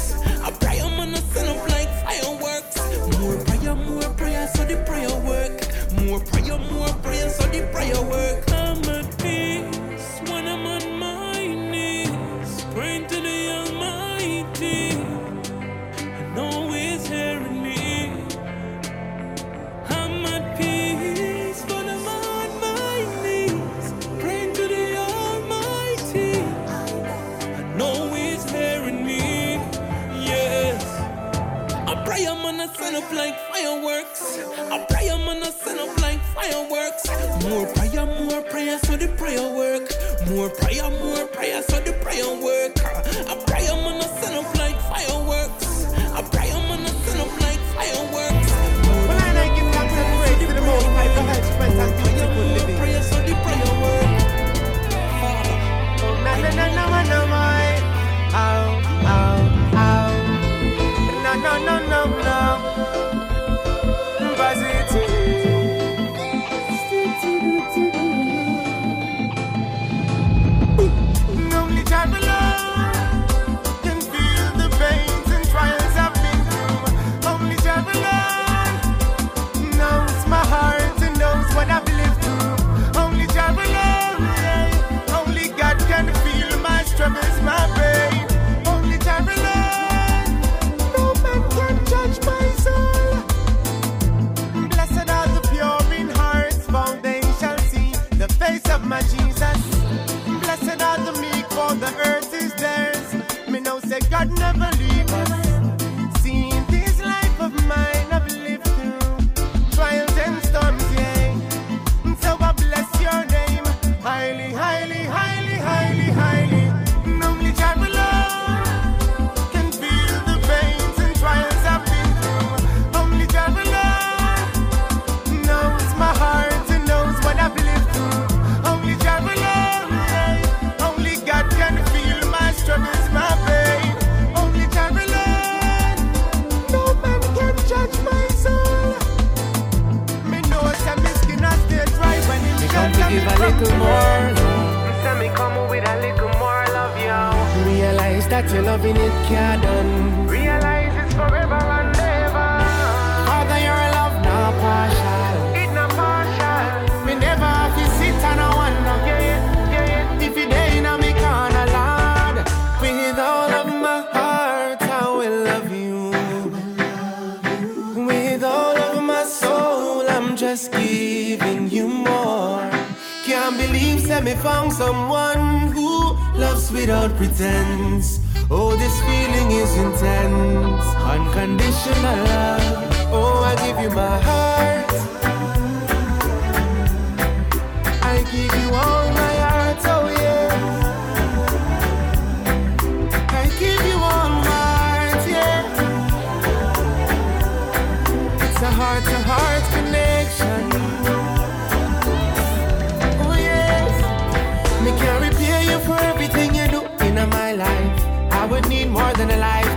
Speaker 22: Let
Speaker 32: me found someone who loves without pretense. Oh, this feeling is intense. Unconditional love. Oh, I give you my heart.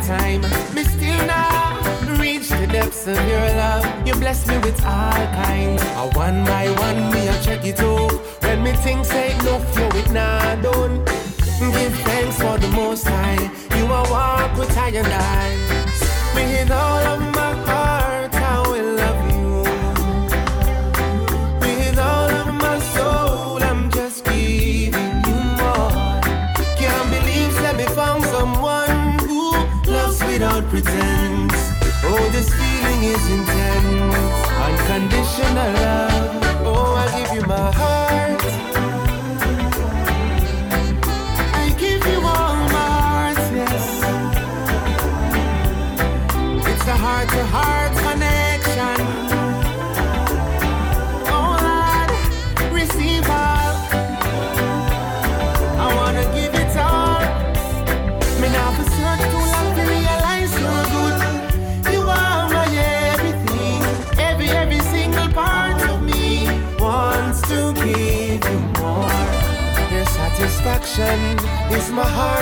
Speaker 32: time. Me still now reach the depths of your love. You bless me with all kinds. A one by one, me I check it out. When me things say no, flow it nah done. Give thanks for the most high. You a walk with I and I. Me hit all of my heart.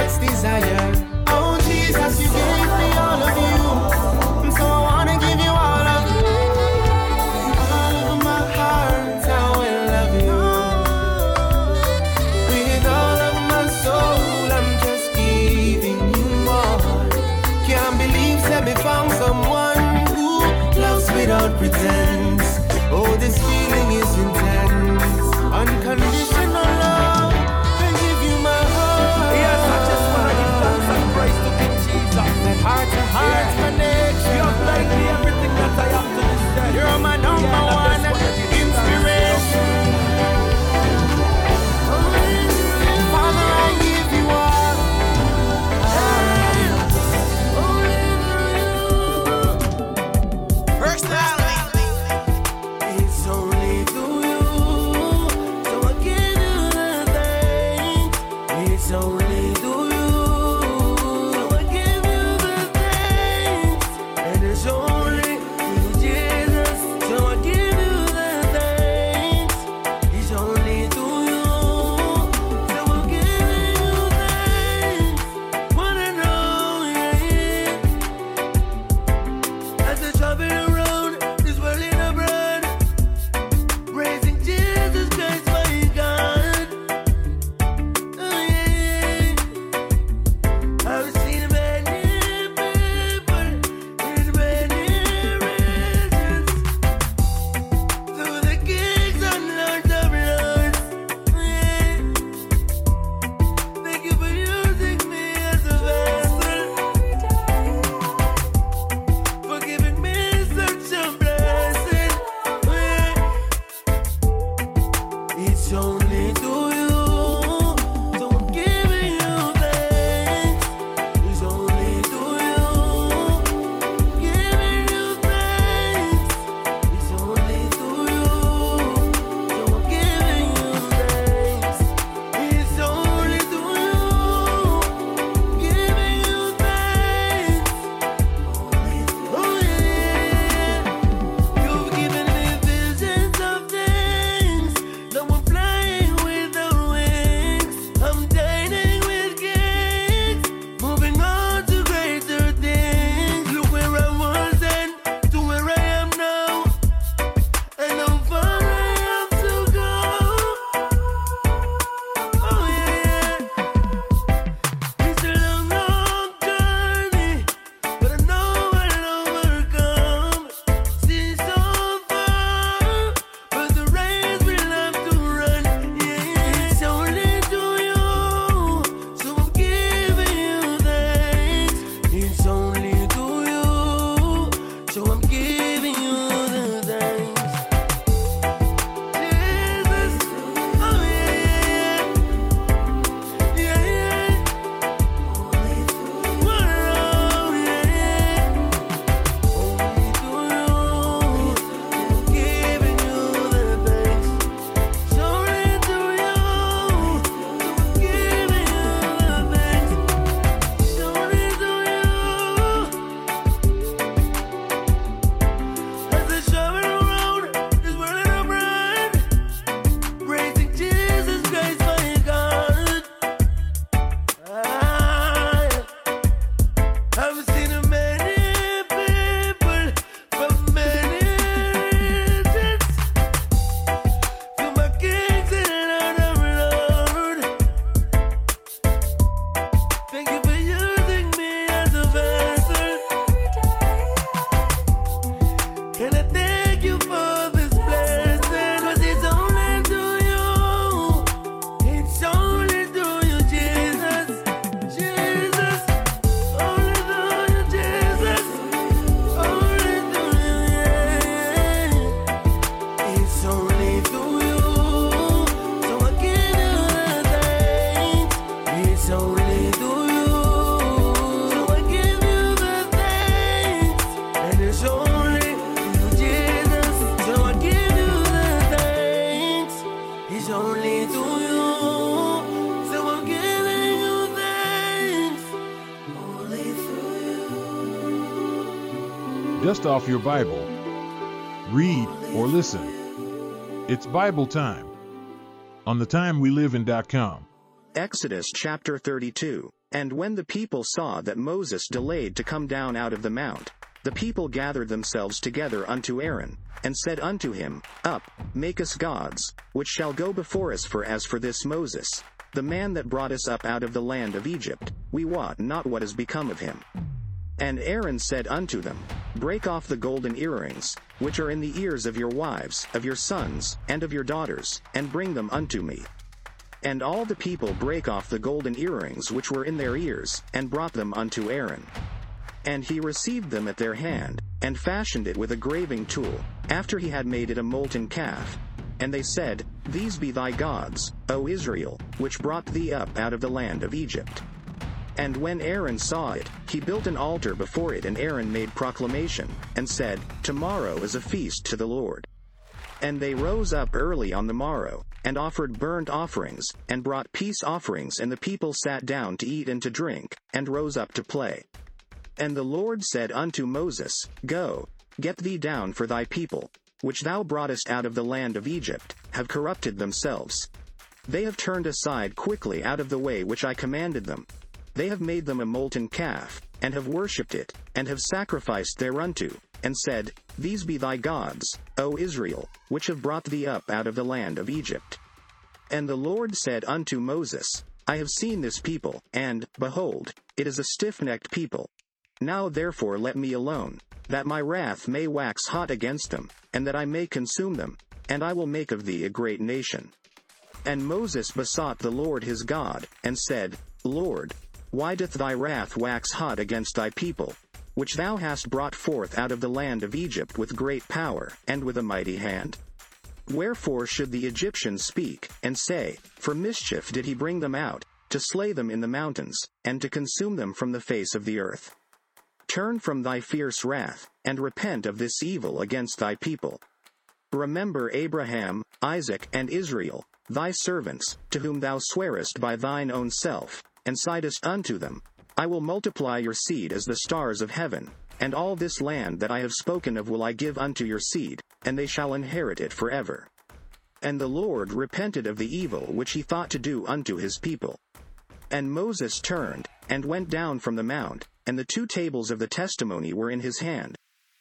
Speaker 24: Off your Bible. Read or listen. It's Bible time on the timewelivin.com.
Speaker 33: Exodus chapter 32. And when the people saw that Moses delayed to come down out of the mount, the people gathered themselves together unto Aaron, and said unto him, Up, make us gods, which shall go before us for as for this Moses, the man that brought us up out of the land of Egypt, we wot not what is become of him. And Aaron said unto them, Break off the golden earrings, which are in the ears of your wives, of your sons, and of your daughters, and bring them unto me. And all the people brake off the golden earrings which were in their ears, and brought them unto Aaron. And he received them at their hand, and fashioned it with a graving tool, after he had made it a molten calf. And they said, These be thy gods, O Israel, which brought thee up out of the land of Egypt. And when Aaron saw it, he built an altar before it, and Aaron made proclamation, and said, Tomorrow is a feast to the Lord. And they rose up early on the morrow, and offered burnt offerings, and brought peace offerings, and the people sat down to eat and to drink, and rose up to play. And the Lord said unto Moses, Go, get thee down for thy people, which thou broughtest out of the land of Egypt, have corrupted themselves. They have turned aside quickly out of the way which I commanded them. They have made them a molten calf, and have worshipped it, and have sacrificed thereunto, and said, These be thy gods, O Israel, which have brought thee up out of the land of Egypt. And the Lord said unto Moses, I have seen this people, and, behold, it is a stiff-necked people. Now therefore let me alone, that my wrath may wax hot against them, and that I may consume them, and I will make of thee a great nation. And Moses besought the Lord his God, and said, Lord, why doth thy wrath wax hot against thy people, which thou hast brought forth out of the land of Egypt with great power, and with a mighty hand? Wherefore should the Egyptians speak, and say, For mischief did he bring them out, to slay them in the mountains, and to consume them from the face of the earth? Turn from thy fierce wrath, and repent of this evil against thy people. Remember Abraham, Isaac, and Israel, thy servants, to whom thou swearest by thine own self, and saidest unto them, I will multiply your seed as the stars of heaven, and all this land that I have spoken of will I give unto your seed, and they shall inherit it forever. And the Lord repented of the evil which he thought to do unto his people. And Moses turned, and went down from the mount, and the two tables of the testimony were in his hand.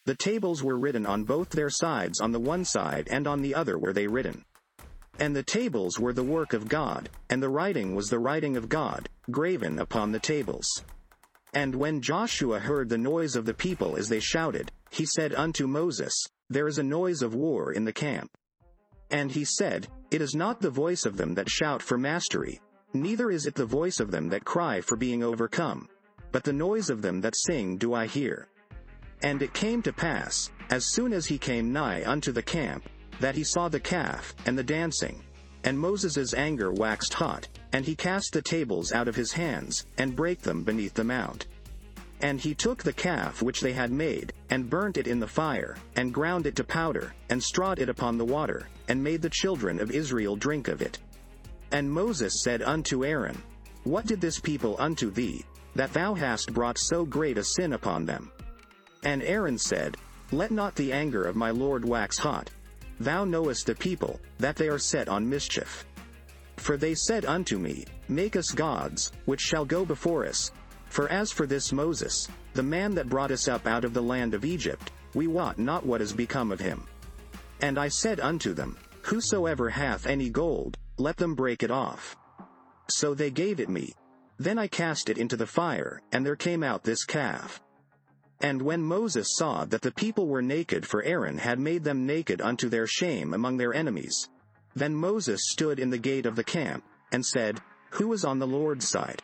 Speaker 33: The tables were written on both their sides on the one side and on the other were they written. And the tables were the work of God, and the writing was the writing of God, graven upon the tables. And when Joshua heard the noise of the people as they shouted, he said unto Moses, There is a noise of war in the camp. And he said, It is not the voice of them that shout for mastery, neither is it the voice of them that cry for being overcome, but the noise of them that sing do I hear. And it came to pass, as soon as he came nigh unto the camp, that he saw the calf, and the dancing. And Moses' anger waxed hot, and he cast the tables out of his hands, and brake them beneath the mount. And he took the calf which they had made, and burnt it in the fire, and ground it to powder, and strawed it upon the water, and made the children of Israel drink of it. And Moses said unto Aaron, What did this people unto thee, that thou hast brought so great a sin upon them? And Aaron said, Let not the anger of my Lord wax hot, Thou knowest the people, that they are set on mischief. For they said unto me, Make us gods, which shall go before us. For as for this Moses, the man that brought us up out of the land of Egypt, we wot not what is become of him. And I said unto them, Whosoever hath any gold, let them break it off. So they gave it me. Then I cast it into the fire, and there came out this calf. And when Moses saw that the people were naked for Aaron had made them naked unto their shame among their enemies, then Moses stood in the gate of the camp, and said, Who is on the Lord's side?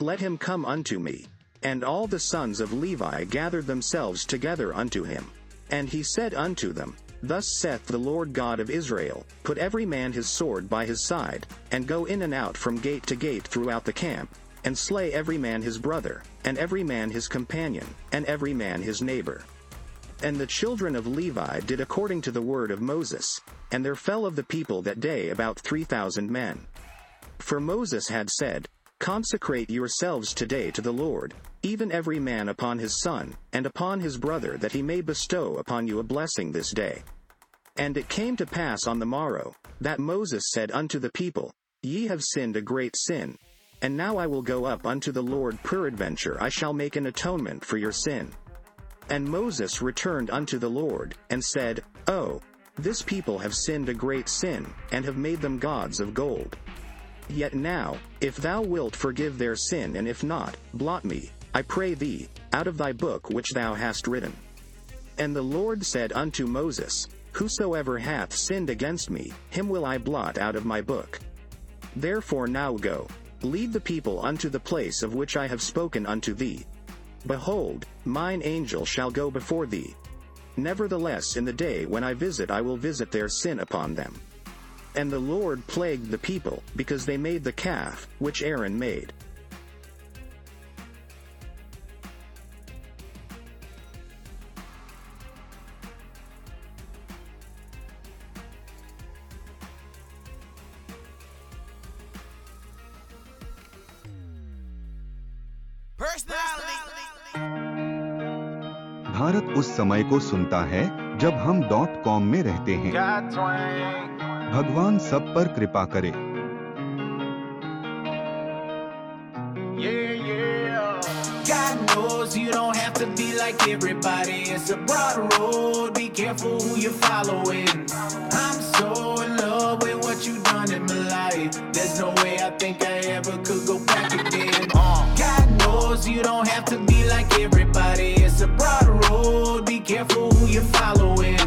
Speaker 33: Let him come unto me. And all the sons of Levi gathered themselves together unto him. And he said unto them, Thus saith the Lord God of Israel, Put every man his sword by his side, and go in and out from gate to gate throughout the camp, and slay every man his brother, and every man his companion, and every man his neighbor. And the children of Levi did according to the word of Moses, and there fell of the people that day about three thousand men. For Moses had said, Consecrate yourselves today to the Lord, even every man upon his son, and upon his brother, that he may bestow upon you a blessing this day. And it came to pass on the morrow, that Moses said unto the people, Ye have sinned a great sin. And now I will go up unto the Lord, peradventure I shall make an atonement for your sin. And Moses returned unto the Lord, and said, Oh, this people have sinned a great sin, and have made them gods of gold. Yet now, if thou wilt forgive their sin, and if not, blot me, I pray thee, out of thy book which thou hast written. And the Lord said unto Moses, Whosoever hath sinned against me, him will I blot out of my book. Therefore now go, lead the people unto the place of which I have spoken unto thee. Behold, mine angel shall go before thee. Nevertheless in the day when I visit I will visit their sin upon them. And the Lord plagued the people, because they made the calf, which Aaron made.
Speaker 34: Bharat उस समय को सुनता है जब हम dot com में रहते हैं भगवान सब पर कृपा करे
Speaker 22: Yeah, yeah. God knows you don't have to be like everybody. It's a broad road. Be careful who you're following. I'm so in love with what you've done in my life. There's no way I think I ever could go back again. You don't have to be like everybody. It's a broad road. Be careful who you're following.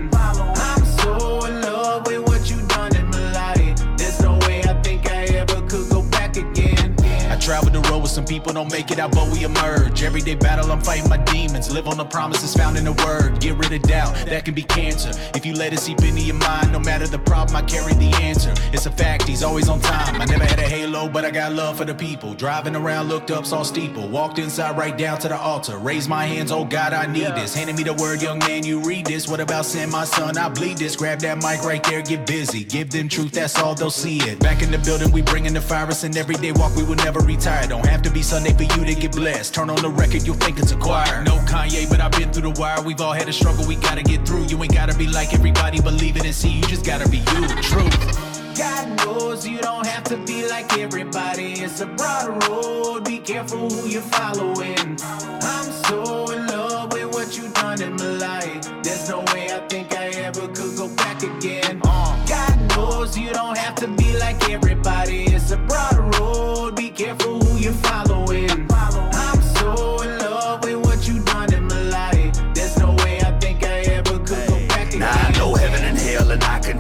Speaker 35: People don't make it out, but we emerge. Everyday battle, I'm fighting my demons. Live on the promises found in the word. Get rid of doubt, that can be cancer. If you let it seep into your mind, no matter the problem, I carry the answer. It's a fact, he's always on time. I never had a halo, but I got love for the people. Driving around, looked up, saw steeple. Walked inside, right down to the altar. Raised my hands, oh God, I need this. Handed me the word, young man, you read this. What about sin, my son? I bleed this. Grab that mic right there, get busy. Give them truth, that's all they'll see it. Back in the building, we bringing the virus. And everyday walk, we will never retire. Don't have to be Sunday for you to get blessed. Turn on the record, you'll think it's a choir. No Kanye, but I've been through the wire. We've all had a struggle, we gotta get through. You ain't gotta be like everybody, believe it and see. You just gotta be you. Truth.
Speaker 22: God knows you don't have to be like everybody. It's a broad road. Be careful who you're following. I'm so in love with what you've done in my life. There's no way I think I ever could go back again. Uh. God knows you don't have to be like everybody. It's a broad road. Be careful who you're following.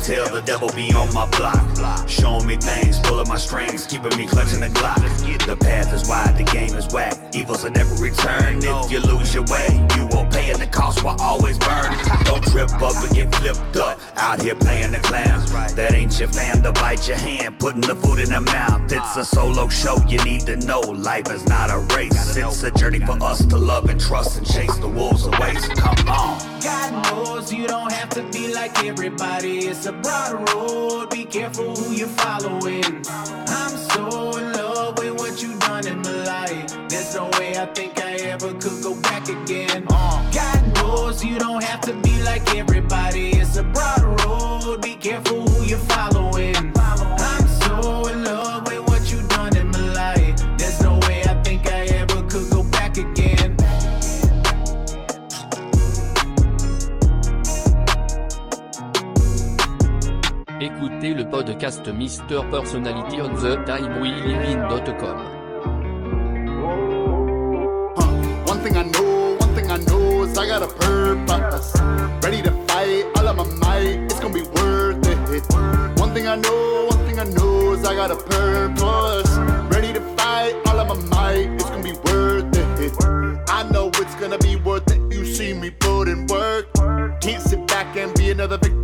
Speaker 36: Tell the devil be on my block. Showing me things, pulling my strings, keeping me clutching the Glock. The path is wide, the game is whack. Evils will never return. If you lose your way, you won't pay, and the cost will always burn. Don't trip up and get flipped up. Out here playing the clown. That ain't your fam to bite your hand, putting the food in their mouth. It's a solo show, you need to know. Life is not a race. It's a journey for us to love and trust and chase the wolves away. So come on.
Speaker 22: God knows you don't have to be like everybody. It's a broad road. Be careful who you're following.
Speaker 37: Podcast Mister Personality on the timeweliving.com.
Speaker 38: One thing I know, one thing I know is I got a purpose. Ready to fight all of my might, it's gonna be worth it. One thing I know, one thing I know is I got a purpose. Ready to fight all of my might, it's gonna be worth it. I know it's gonna be worth it. You see me put in work. Can't sit back and be another victim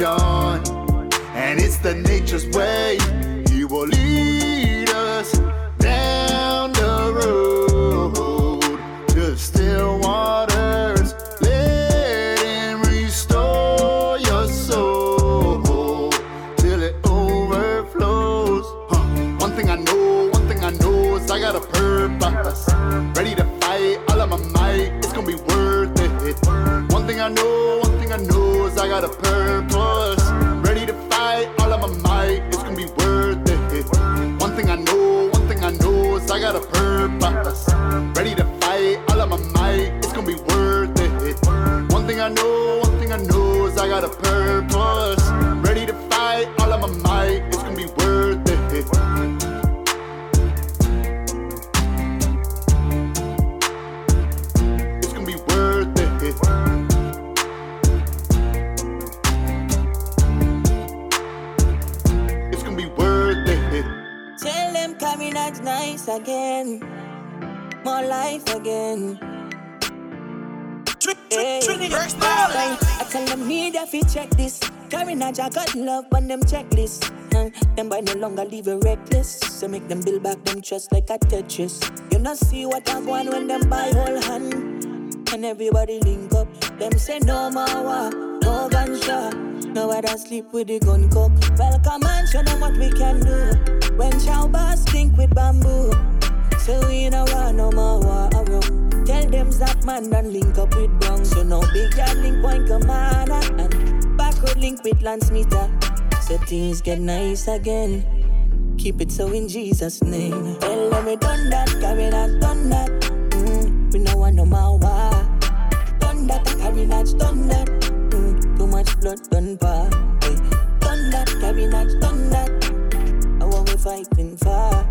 Speaker 38: on a mission. And it's the nature's way. He will lead us
Speaker 6: check this. Carrying a got love on them checklist. And them boy no longer leave you reckless. So make them build back them trust like a Tetris. You not see what I want when them buy whole hand. And everybody link up. Them say no more war, no gunshot. No other sleep with the gun cock. Welcome and show them what we can do. When chow bars think with bamboo. So we no want no more war around. Tell them that man done link up with Brown. So no big yard link point commander. And backward link with Lance Meter. So things get nice again. Keep it so in Jesus' name. Tell them we done that, carry that, done that. Mm, we no want no more war. Done that, carry that, done that. Mm, too much blood done pour. Hey. Done that, carry that, done that. And what we fighting for?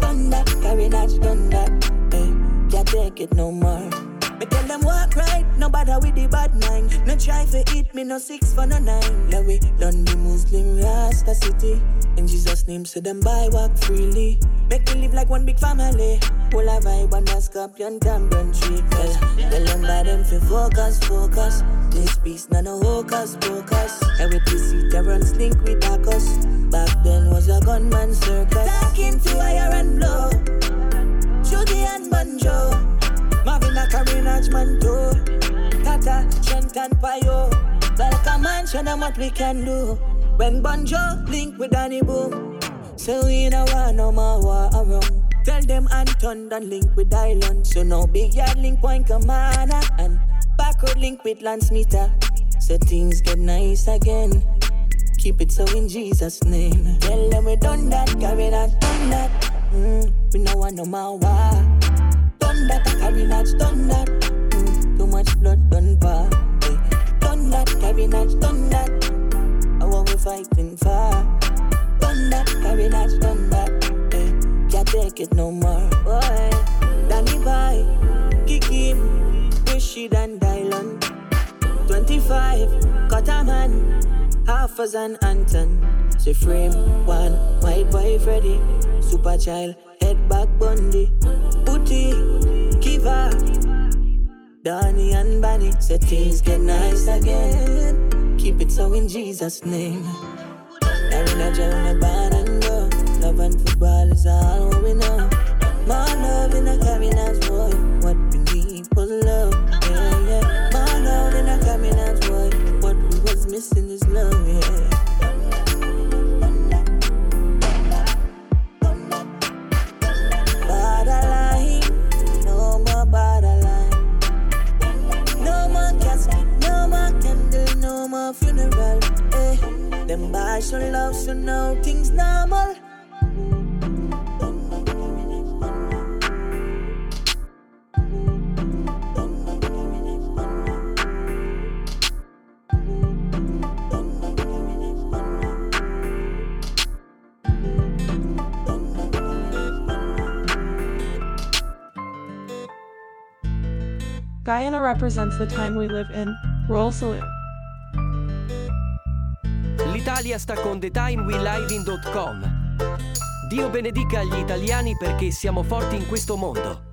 Speaker 6: Done that, carry that, done that. Hey. Can't take it no more. Me tell them walk right, no bother with the bad mind. No try for eat me, no six for no nine. Now we done the Muslim Rasta city. In Jesus' name, so them buy walk freely. Make me live like one big family. Full of vibe and a scorpion champion tree. Well, tell them by them for focus, focus. This peace, none no hocus, pocus. Every PC terror's link with Darkus. Back then was a gunman circus. Talking to higher and blow. Show them what we can do. When Banjo link with Danny Boom. So we no want no more war around. Tell them Anton done link with Dylan. So no big yard link point commander. And backward link with Lance Meter. So things get nice again. Keep it so in Jesus' name. Tell them we done that, carry that, done that. Mm, we no want no more war. Done that, carry that, done that. Mm, too much blood done pour. Done that, carry that, done that. And what we fighting for? Done that, carry that, done that. Hey. Can't take it no more. Boy. Danny Boy, Kiki, Rashid and Dylan. 25, cut a man, half as an Anton. Say frame one, white boy Freddy, super child, head back Bundy, Booty, Kiva, Donny and Bunny. Say things get nice again. Keep it so in Jesus' name. Darren a Jeremy Band and go. Love and football is all we know. More love in a cabinet's boy. What we need was love. Yeah, yeah. More love in a cabinet's boy. What we was missing is love. Yeah. a funeral. Eh. Them love, so now things normal.
Speaker 39: Guyana represents the time we live in. Roll salute.
Speaker 40: L'Italia sta con TheTimeWeLiveIn.com. Dio benedica gli italiani perché siamo forti in questo mondo.